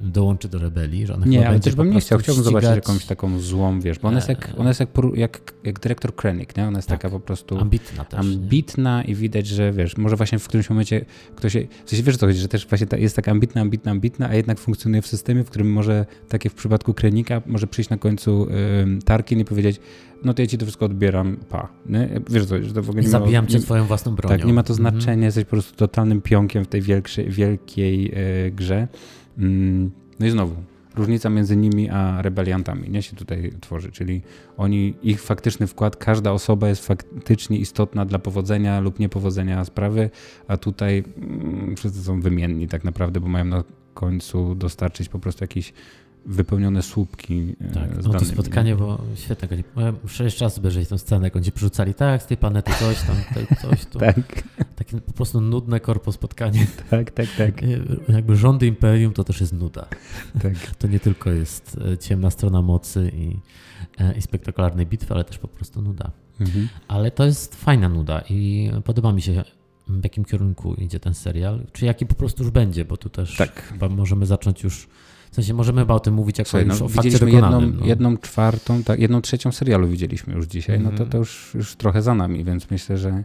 dołączy do rebelii, że ona
Nie,
chyba
ale też bym nie chciał. Chciałbym zobaczyć
ścigać
jakąś taką złą, wiesz, bo ona jest jak, ona jest jak, jak, jak dyrektor Krennic, nie? Ona jest
Tak.
taka po prostu
ambitna też. nie?
ambitna i widać, że wiesz, może właśnie w którymś momencie ktoś, się- w sensie wiesz co chodzi, że też właśnie ta, jest tak ambitna, ambitna, ambitna, a jednak funkcjonuje w systemie, w którym może, tak jak w przypadku Krenika, może przyjść na końcu ym, Tarkin i powiedzieć, no to ja ci to wszystko odbieram, pa. Nie? Wiesz co, że to w ogóle nie ma,
zabijam cię
nie,
swoją własną bronią.
tak, nie ma to
Mhm.
znaczenia, jesteś po prostu totalnym pionkiem w tej wielkszej, wielkiej e, grze. Mm, no i znowu, różnica między nimi a rebeliantami nie się tutaj tworzy, czyli oni, ich faktyczny wkład, każda osoba jest faktycznie istotna dla powodzenia lub niepowodzenia sprawy, a tutaj mm, wszyscy są wymienni tak naprawdę, bo mają na końcu dostarczyć po prostu jakieś wypełnione słupki e,
Tak,
z
no to spotkanie
nie?
było świetne. go nie- ja Muszę jeszcze raz obejrzeć tę scenę, jak oni przerzucali, tak, z tej planety coś tam, tutaj coś tu.
Tak,
Takie po prostu nudne korpo spotkanie.
tak, tak, tak,
Jakby rządy imperium to też jest nuda.
tak.
To nie tylko jest e, ciemna strona mocy i, e, i spektakularnej bitwy, ale też po prostu nuda.
Mhm.
Ale to jest fajna nuda i podoba mi się, w jakim kierunku idzie ten serial, czy jaki po prostu już będzie, bo tu też
Tak.
chyba możemy zacząć już, w sensie możemy chyba o tym mówić jako
Słuchaj,
już
no,
o fakcie
widzieliśmy jedną,
no.
jedną czwartą, tak, jedną trzecią serialu widzieliśmy już dzisiaj, no to
Mhm.
to już, już trochę za nami, więc myślę, że, e,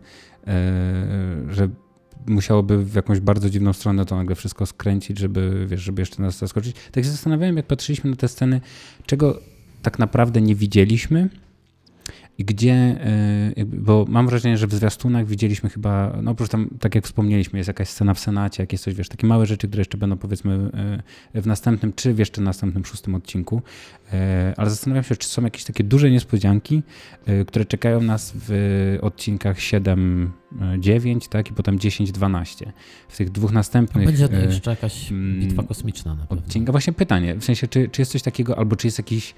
że musiałoby w jakąś bardzo dziwną stronę to nagle wszystko skręcić, żeby, wiesz, żeby jeszcze nas zaskoczyć. Tak się zastanawiałem, jak patrzyliśmy na te sceny, czego tak naprawdę nie widzieliśmy i gdzie, e, bo mam wrażenie, że w zwiastunach widzieliśmy chyba, no oprócz tam, tak jak wspomnieliśmy, jest jakaś scena w Senacie, jakieś coś, wiesz, takie małe rzeczy, które jeszcze będą powiedzmy e, w następnym, czy w jeszcze następnym szóstym odcinku, E, ale zastanawiam się, czy są jakieś takie duże niespodzianki, które czekają nas w odcinkach 7, e, 9, tak, i potem 10, 12. W tych dwóch następnych
Będzie
e,
jeszcze jakaś
mm,
bitwa kosmiczna na pewno.
odcinka. Właśnie pytanie, w sensie, czy, czy jest coś takiego, albo czy jest jakiś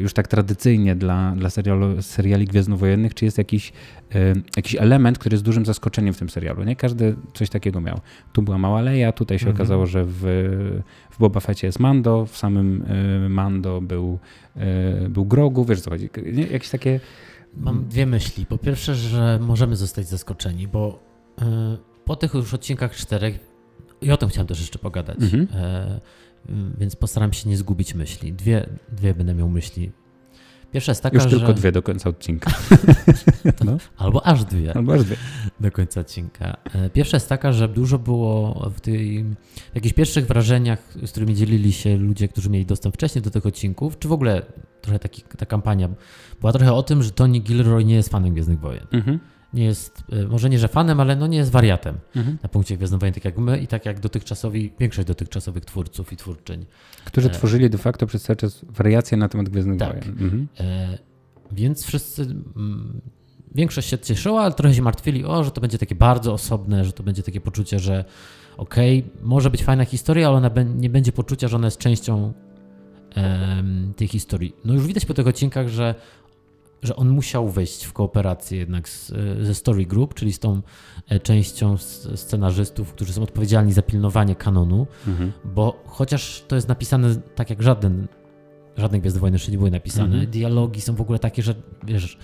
już tak tradycyjnie dla, dla serialu, seriali gwiezdnowojennych, czy jest jakiś, e, jakiś element, który jest dużym zaskoczeniem w tym serialu, nie? Każdy coś takiego miał. Tu była mała Leia, tutaj się
Mhm.
okazało, że w, w Boba Fetcie jest Mando, w samym e, Mando był, e, był Grogu, wiesz co chodzi, nie? jakieś takie...
Mam dwie myśli. Po pierwsze, że możemy zostać zaskoczeni, bo po tych już odcinkach czterech, i o tym chciałem też jeszcze pogadać,
Mhm.
więc postaram się nie zgubić myśli. Dwie, dwie będę miał myśli. Pierwsza jest taka,
Już
że...
tylko dwie do końca odcinka. no,
Albo aż dwie
albo aż dwie.
do końca odcinka. E, Pierwsza jest taka, że dużo było w, tej, w jakichś pierwszych wrażeniach, z którymi dzielili się ludzie, którzy mieli dostęp wcześniej do tych odcinków, czy w ogóle trochę taki, ta kampania była trochę o tym, że Tony Gilroy nie jest fanem Gwiezdnych Wojen.
Mhm.
Nie jest, e, może nie, że fanem, ale no nie jest wariatem
Mhm.
na punkcie Gwiezdnych tak jak my i tak jak dotychczasowi, większość dotychczasowych twórców i twórczyń.
Którzy
E,
tworzyli de facto przez cały czas wariacje na temat Gwiezdnych
Tak.
Wojen. Mhm.
E, więc wszyscy, mm, większość się cieszyła, ale trochę się martwili, o, że to będzie takie bardzo osobne, że to będzie takie poczucie, że okej, może być fajna historia, ale ona nie będzie poczucia, że ona jest częścią em, tej historii. No już widać po tych odcinkach, że, że on musiał wejść w kooperację jednak z, e, ze Story Group, czyli z tą e, częścią scenarzystów, którzy są odpowiedzialni za pilnowanie kanonu,
Mhm.
bo chociaż to jest napisane tak jak żaden, żadne Gwiezdne Wojny jeszcze nie były napisane,
Mhm.
dialogi są w ogóle takie, że wiesz,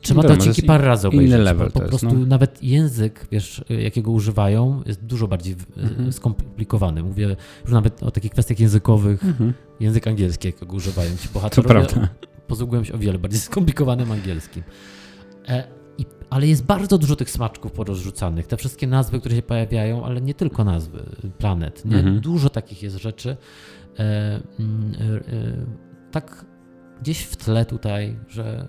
trzeba
No
te
wiadomo, to
odcinki
jest
parę razy
inny
obejrzeć.
level
bo po
to jest,
prostu
no.
nawet język, wiesz, jakiego używają, jest dużo bardziej w-
Mhm.
skomplikowany. Mówię już nawet o takich kwestiach językowych,
Mhm.
język angielski, jakiego używają ci
To
bohaterowie.
prawda.
Posługują się o wiele bardziej skomplikowanym angielskim. E, i, ale jest bardzo dużo tych smaczków porozrzucanych. Te wszystkie nazwy, które się pojawiają, ale nie tylko nazwy planet. Nie?
Mhm.
Dużo takich jest rzeczy. E, mm, e, e, tak gdzieś w tle tutaj, że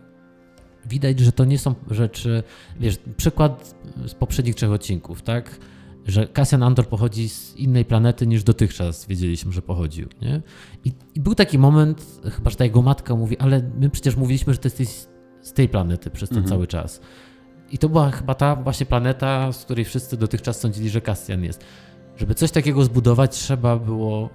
widać, że to nie są rzeczy. Wiesz, przykład z poprzednich trzech odcinków, tak? Że Cassian Andor pochodzi z innej planety niż dotychczas wiedzieliśmy, że pochodził. Nie? I, I był taki moment, chyba że ta jego matka mówi, ale my przecież mówiliśmy, że ty jesteś z- tej planety przez ten
Mhm.
cały czas. I to była chyba ta właśnie planeta, z której wszyscy dotychczas sądzili, że Cassian jest. Żeby coś takiego zbudować, trzeba było.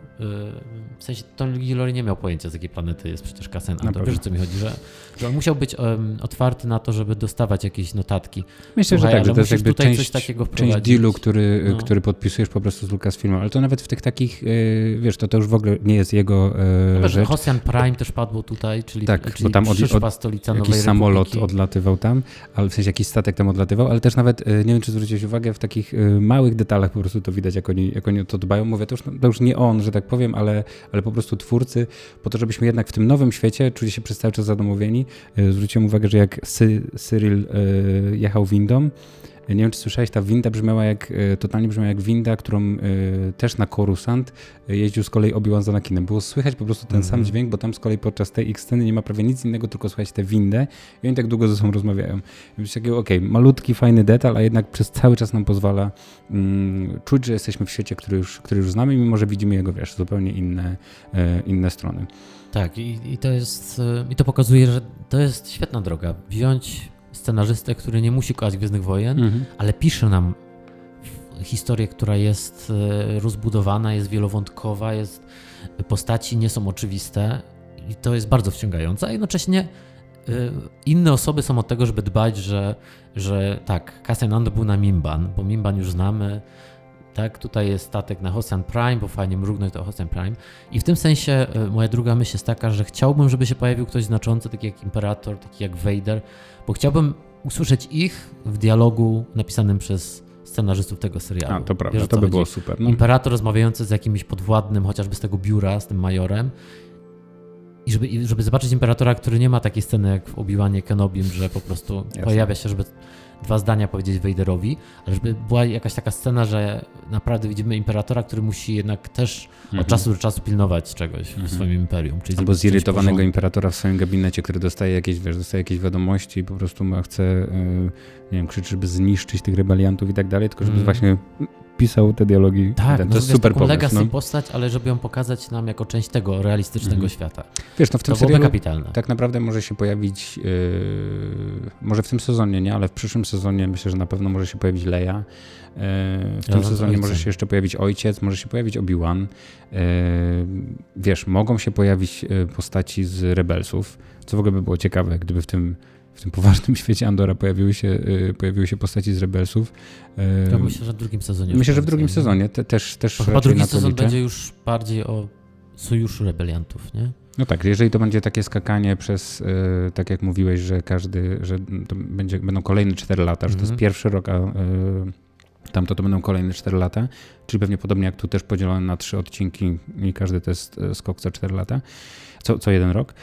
W sensie Tony Gilroy nie miał pojęcia, z jakiej planety jest przecież Cassian Andor. Wiesz o co mi chodzi, że, że on musiał być em, otwarty na to, żeby dostawać jakieś notatki.
Myślę,
Słuchaj,
że tak, że to jest jakby część, część dealu, który,
No.
który podpisujesz po prostu z Lucasfilmem, ale to nawet w tych takich, yy, wiesz, to, to już w ogóle nie jest jego yy,
Wiesz,
rzecz.
Hosjan Prime też padło tutaj, czyli,
Tak,
czyli
bo tam od- od-
stolica
Jakiś
Nowej
samolot
Republiki.
odlatywał tam, ale w sensie jakiś statek tam odlatywał, ale też nawet, yy, nie wiem czy zwróciłeś uwagę, w takich yy, małych detalach po prostu to widać, jak jak oni, jak oni o to dbają. Mówię, to już, to już nie on, że tak powiem, ale, ale po prostu twórcy, po to, żebyśmy jednak w tym nowym świecie czuli się przez cały czas zadomowieni. Zwróciłem uwagę, że jak Sy, Cyril jechał windą, nie wiem, czy słyszałeś, ta winda brzmiała jak, e, totalnie brzmiała jak winda, którą y, też na Coruscant e, jeździł z kolei Obi-Wan z Anakinem. Było słychać po prostu ten mm -hmm. sam mhm. dźwięk, bo tam z kolei podczas tej ich sceny nie ma prawie nic innego, tylko słychać tę windę i oni tak długo ze sobą rozmawiają. Więc takiego, okej, okay, malutki, fajny detal, a jednak przez cały czas nam pozwala mm, czuć, że jesteśmy w świecie, który już, który już znamy, mimo że widzimy jego, wiesz, zupełnie inne, inne strony.
Tak, i, i to jest, i to pokazuje, że to jest świetna droga. Wziąć scenarzystę, który nie musi kochać Gwiezdnych Wojen, mhm. ale pisze nam historię, która jest e, rozbudowana, jest wielowątkowa, jest postaci nie są oczywiste i to jest bardzo wciągające, a jednocześnie e, inne osoby są od tego, żeby dbać, że, że tak, Cassian Andor był na Mimban, bo Mimban już znamy, tak, tutaj jest statek na Hosan Prime, bo fajnie mrugnąć to Hosan Prime. I w tym sensie e, moja druga myśl jest taka, że chciałbym, żeby się pojawił ktoś znaczący, taki jak Imperator, taki jak Vader, bo chciałbym usłyszeć ich w dialogu napisanym przez scenarzystów tego serialu.
A, to prawda, Wiesz, to by chodzi? było super.
No. Imperator rozmawiający z jakimś podwładnym, chociażby z tego biura, z tym majorem. I żeby, żeby zobaczyć Imperatora, który nie ma takiej sceny jak w Obi-Wanie Kenobim, że po prostu Jasne. pojawia się, żeby dwa zdania powiedzieć Vaderowi, ale żeby była jakaś taka scena, że naprawdę widzimy imperatora, który musi jednak też mhm. od czasu do czasu pilnować czegoś mhm. w swoim imperium.
Czyli Albo zirytowanego imperatora w swoim gabinecie, który dostaje jakieś, wiesz, dostaje jakieś wiadomości i po prostu ma, chce, yy, nie wiem, krzyczy, żeby zniszczyć tych rebeliantów i tak dalej, tylko żeby mhm. właśnie pisał te dialogi.
Tak, ten, to no, jest super pomysł. legacy no. postać, ale żeby ją pokazać nam jako część tego realistycznego mhm. świata.
Wiesz, no w tym to serialu kapitalne. tak naprawdę może się pojawić, yy, może w tym sezonie nie, ale w przyszłym sezonie myślę, że na pewno może się pojawić Leia. Yy, w tym sezonie może się jeszcze pojawić ojciec, może się pojawić Obi-Wan. Yy, wiesz, mogą się pojawić yy, postaci z Rebelsów, co w ogóle by było ciekawe, gdyby w tym w tym poważnym świecie Andora pojawiły się, y, pojawiły się postaci z Rebelsów.
Ja myślę, że w drugim sezonie.
Myślę, że w drugim sezonie te, też, też
Chyba drugi sezon liczę. będzie już bardziej o sojuszu rebeliantów, nie?
No tak, jeżeli to będzie takie skakanie przez, y, tak jak mówiłeś, że każdy, że to będzie, będą kolejne 4 lata, mm -hmm. że to jest mhm. pierwszy rok, a y, tamto to będą kolejne 4 lata, czyli pewnie podobnie jak tu też podzielone na trzy odcinki i każdy to jest skok co 4 lata co, co jeden rok.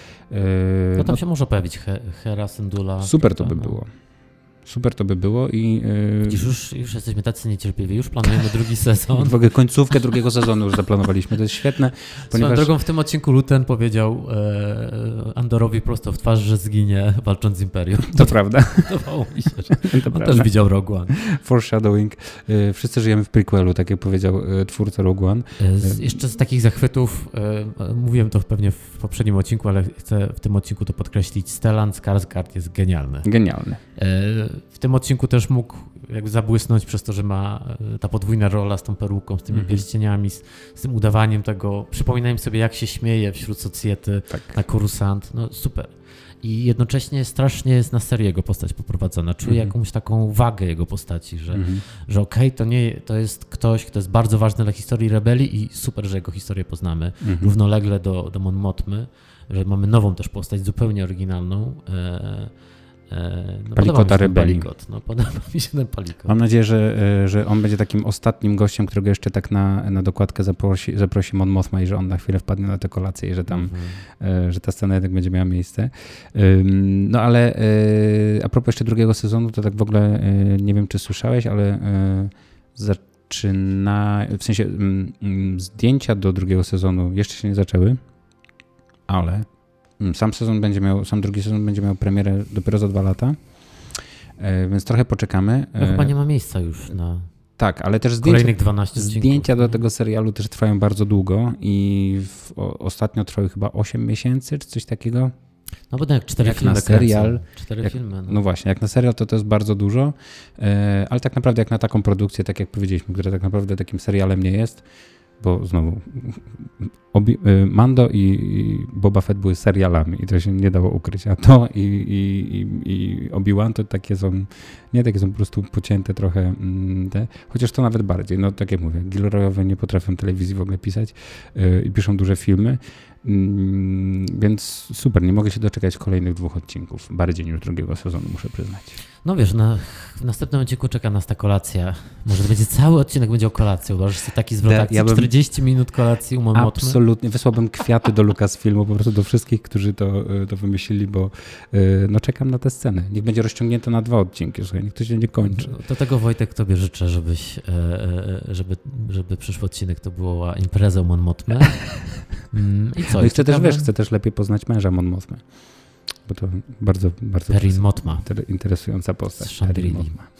No tam no, się może pojawić Hera, Syndula.
Super to by było. Super to by było i...
Yy... Widzisz, już, już jesteśmy tacy niecierpliwi, już planujemy drugi sezon.
W ogóle końcówkę drugiego sezonu już zaplanowaliśmy, to jest świetne,
ponieważ... Swoją drogą w tym odcinku Luten powiedział e, Andorowi prosto w twarz, że zginie walcząc z Imperium.
To prawda.
Wydawało mi się, że to on prawda. też widział Rogue One.
Foreshadowing. E, wszyscy żyjemy w prequelu, tak jak powiedział e, twórca Rogue One.
Z, jeszcze z takich zachwytów, e, mówiłem to pewnie w poprzednim odcinku, ale chcę w tym odcinku to podkreślić, Stellan Skarsgård jest genialny.
Genialny.
E, w tym odcinku też mógł jakby zabłysnąć przez to, że ma e, ta podwójna rola z tą peruką, z tymi mm -hmm. pierścieniami, z, z, tym udawaniem tego. Przypominałem sobie, jak się śmieje wśród socjety tak. na Coruscant. No super. I jednocześnie strasznie jest na serio jego postać poprowadzona. Czuję mm -hmm. jakąś taką wagę jego postaci, że, mm -hmm. że okej, okay, to, nie, to jest ktoś, kto jest bardzo ważny dla historii rebelii i super, że jego historię poznamy. Mhm. Równolegle do, do Mon Mothmy, że mamy nową też postać, zupełnie oryginalną. E,
no, Palikota Rebelii.
Palikot. No, podoba mi się ten palikot.
Mam nadzieję, że, e, że on będzie takim ostatnim gościem, którego jeszcze tak na, na dokładkę zaprosi, zaprosi Mon Mothma i że on na chwilę wpadnie na tę kolację i że tam, mm-hmm. że ta scena jednak będzie miała miejsce. No ale a propos jeszcze drugiego sezonu, to tak w ogóle nie wiem, czy słyszałeś, ale zaczyna, w sensie zdjęcia do drugiego sezonu jeszcze się nie zaczęły, ale Mm, sam sezon będzie miał, sam drugi sezon będzie miał premierę dopiero za dwa lata, e, więc trochę poczekamy.
No chyba nie ma miejsca już na.
Tak, ale też zdjęcia, 12 zdjęcia do tego serialu też trwają bardzo długo i w, o, ostatnio trwały chyba 8 miesięcy czy coś takiego.
No bo tak, cztery jak filmy na serial. Cztery
jak,
filmy.
No. no. właśnie, jak na serial to to jest bardzo dużo, e, ale tak naprawdę jak na taką produkcję, tak jak powiedzieliśmy, która tak naprawdę takim serialem nie jest, bo znowu Obi y, Mando i Boba Fett były serialami i to się nie dało ukryć, a to i, i, i Obi-Wan to takie są, nie takie są po prostu pocięte trochę mm, te, chociaż to nawet bardziej, no tak jak mówię, Gilroyowie nie potrafią telewizji w ogóle pisać yy, i piszą duże filmy, Mm, więc super, nie mogę się doczekać kolejnych dwóch odcinków. Bardziej niż drugiego sezonu, muszę przyznać.
No wiesz, na, w następnym odcinku czeka nas ta kolacja. Może to będzie cały odcinek będzie o kolacji. Uważasz sobie taki zwrot akcji,
ja bym-
40 minut kolacji u Mon Mothmy?
Absolutnie. Wysłałbym kwiaty do Lucasfilmu, po prostu do wszystkich, którzy to, y, to wymyślili, bo y, no czekam na tę scenę. Niech będzie rozciągnięte na dwa odcinki, słuchaj, niech to się nie kończy.
Do tego Wojtek tobie życzę, żebyś, e, e, żeby, żeby przyszły odcinek to była impreza u Mon Mothmy. Mm, I co?
No i chcę też, wiesz, chcę też lepiej poznać męża Mon Mothmy, bo to bardzo, bardzo
Motma.
inter- interesująca postać.
Z
Mothma.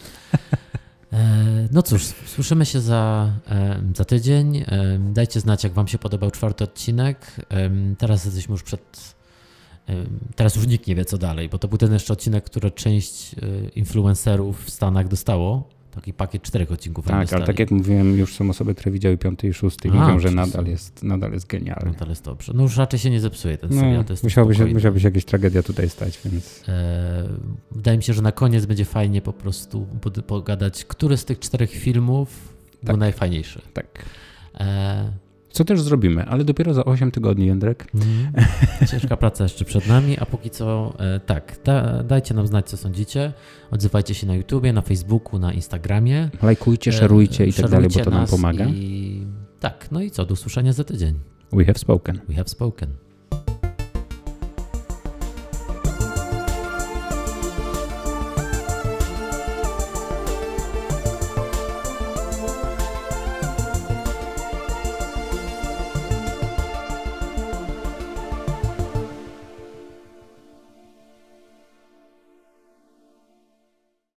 E, No cóż, słyszymy się za, e, za tydzień. E, Dajcie znać, jak Wam się podobał czwarty odcinek. Teraz jesteśmy już przed. Teraz już nikt nie wie, co dalej, bo to był ten jeszcze odcinek, który część influencerów w Stanach dostało. Taki pakiet czterech odcinków.
Tak, ale tak jak mówiłem, już są osoby, które widziały piąty i szósty i
A,
mówią, że nadal jest, nadal jest genialny.
To jest dobrze. No już raczej się nie zepsuje ten
No,
serial. to jest
musiałoby, się, musiałaby się jakaś tragedia tutaj stać, więc
E, Wydaje mi się, że na koniec będzie fajnie po prostu pogadać, który z tych czterech filmów był
Tak.
najfajniejszy.
tak.
E,
Co też zrobimy, ale dopiero za 8 tygodni, Jędrek.
Mhm. Ciężka praca jeszcze przed nami, a póki co e, tak, da, dajcie nam znać, co sądzicie. Odzywajcie się na YouTubie, na Facebooku, na Instagramie.
Lajkujcie,
E,
szerujcie i tak dalej, bo to nam pomaga.
I... Tak, no i co, do usłyszenia za tydzień.
We have spoken.
We have spoken.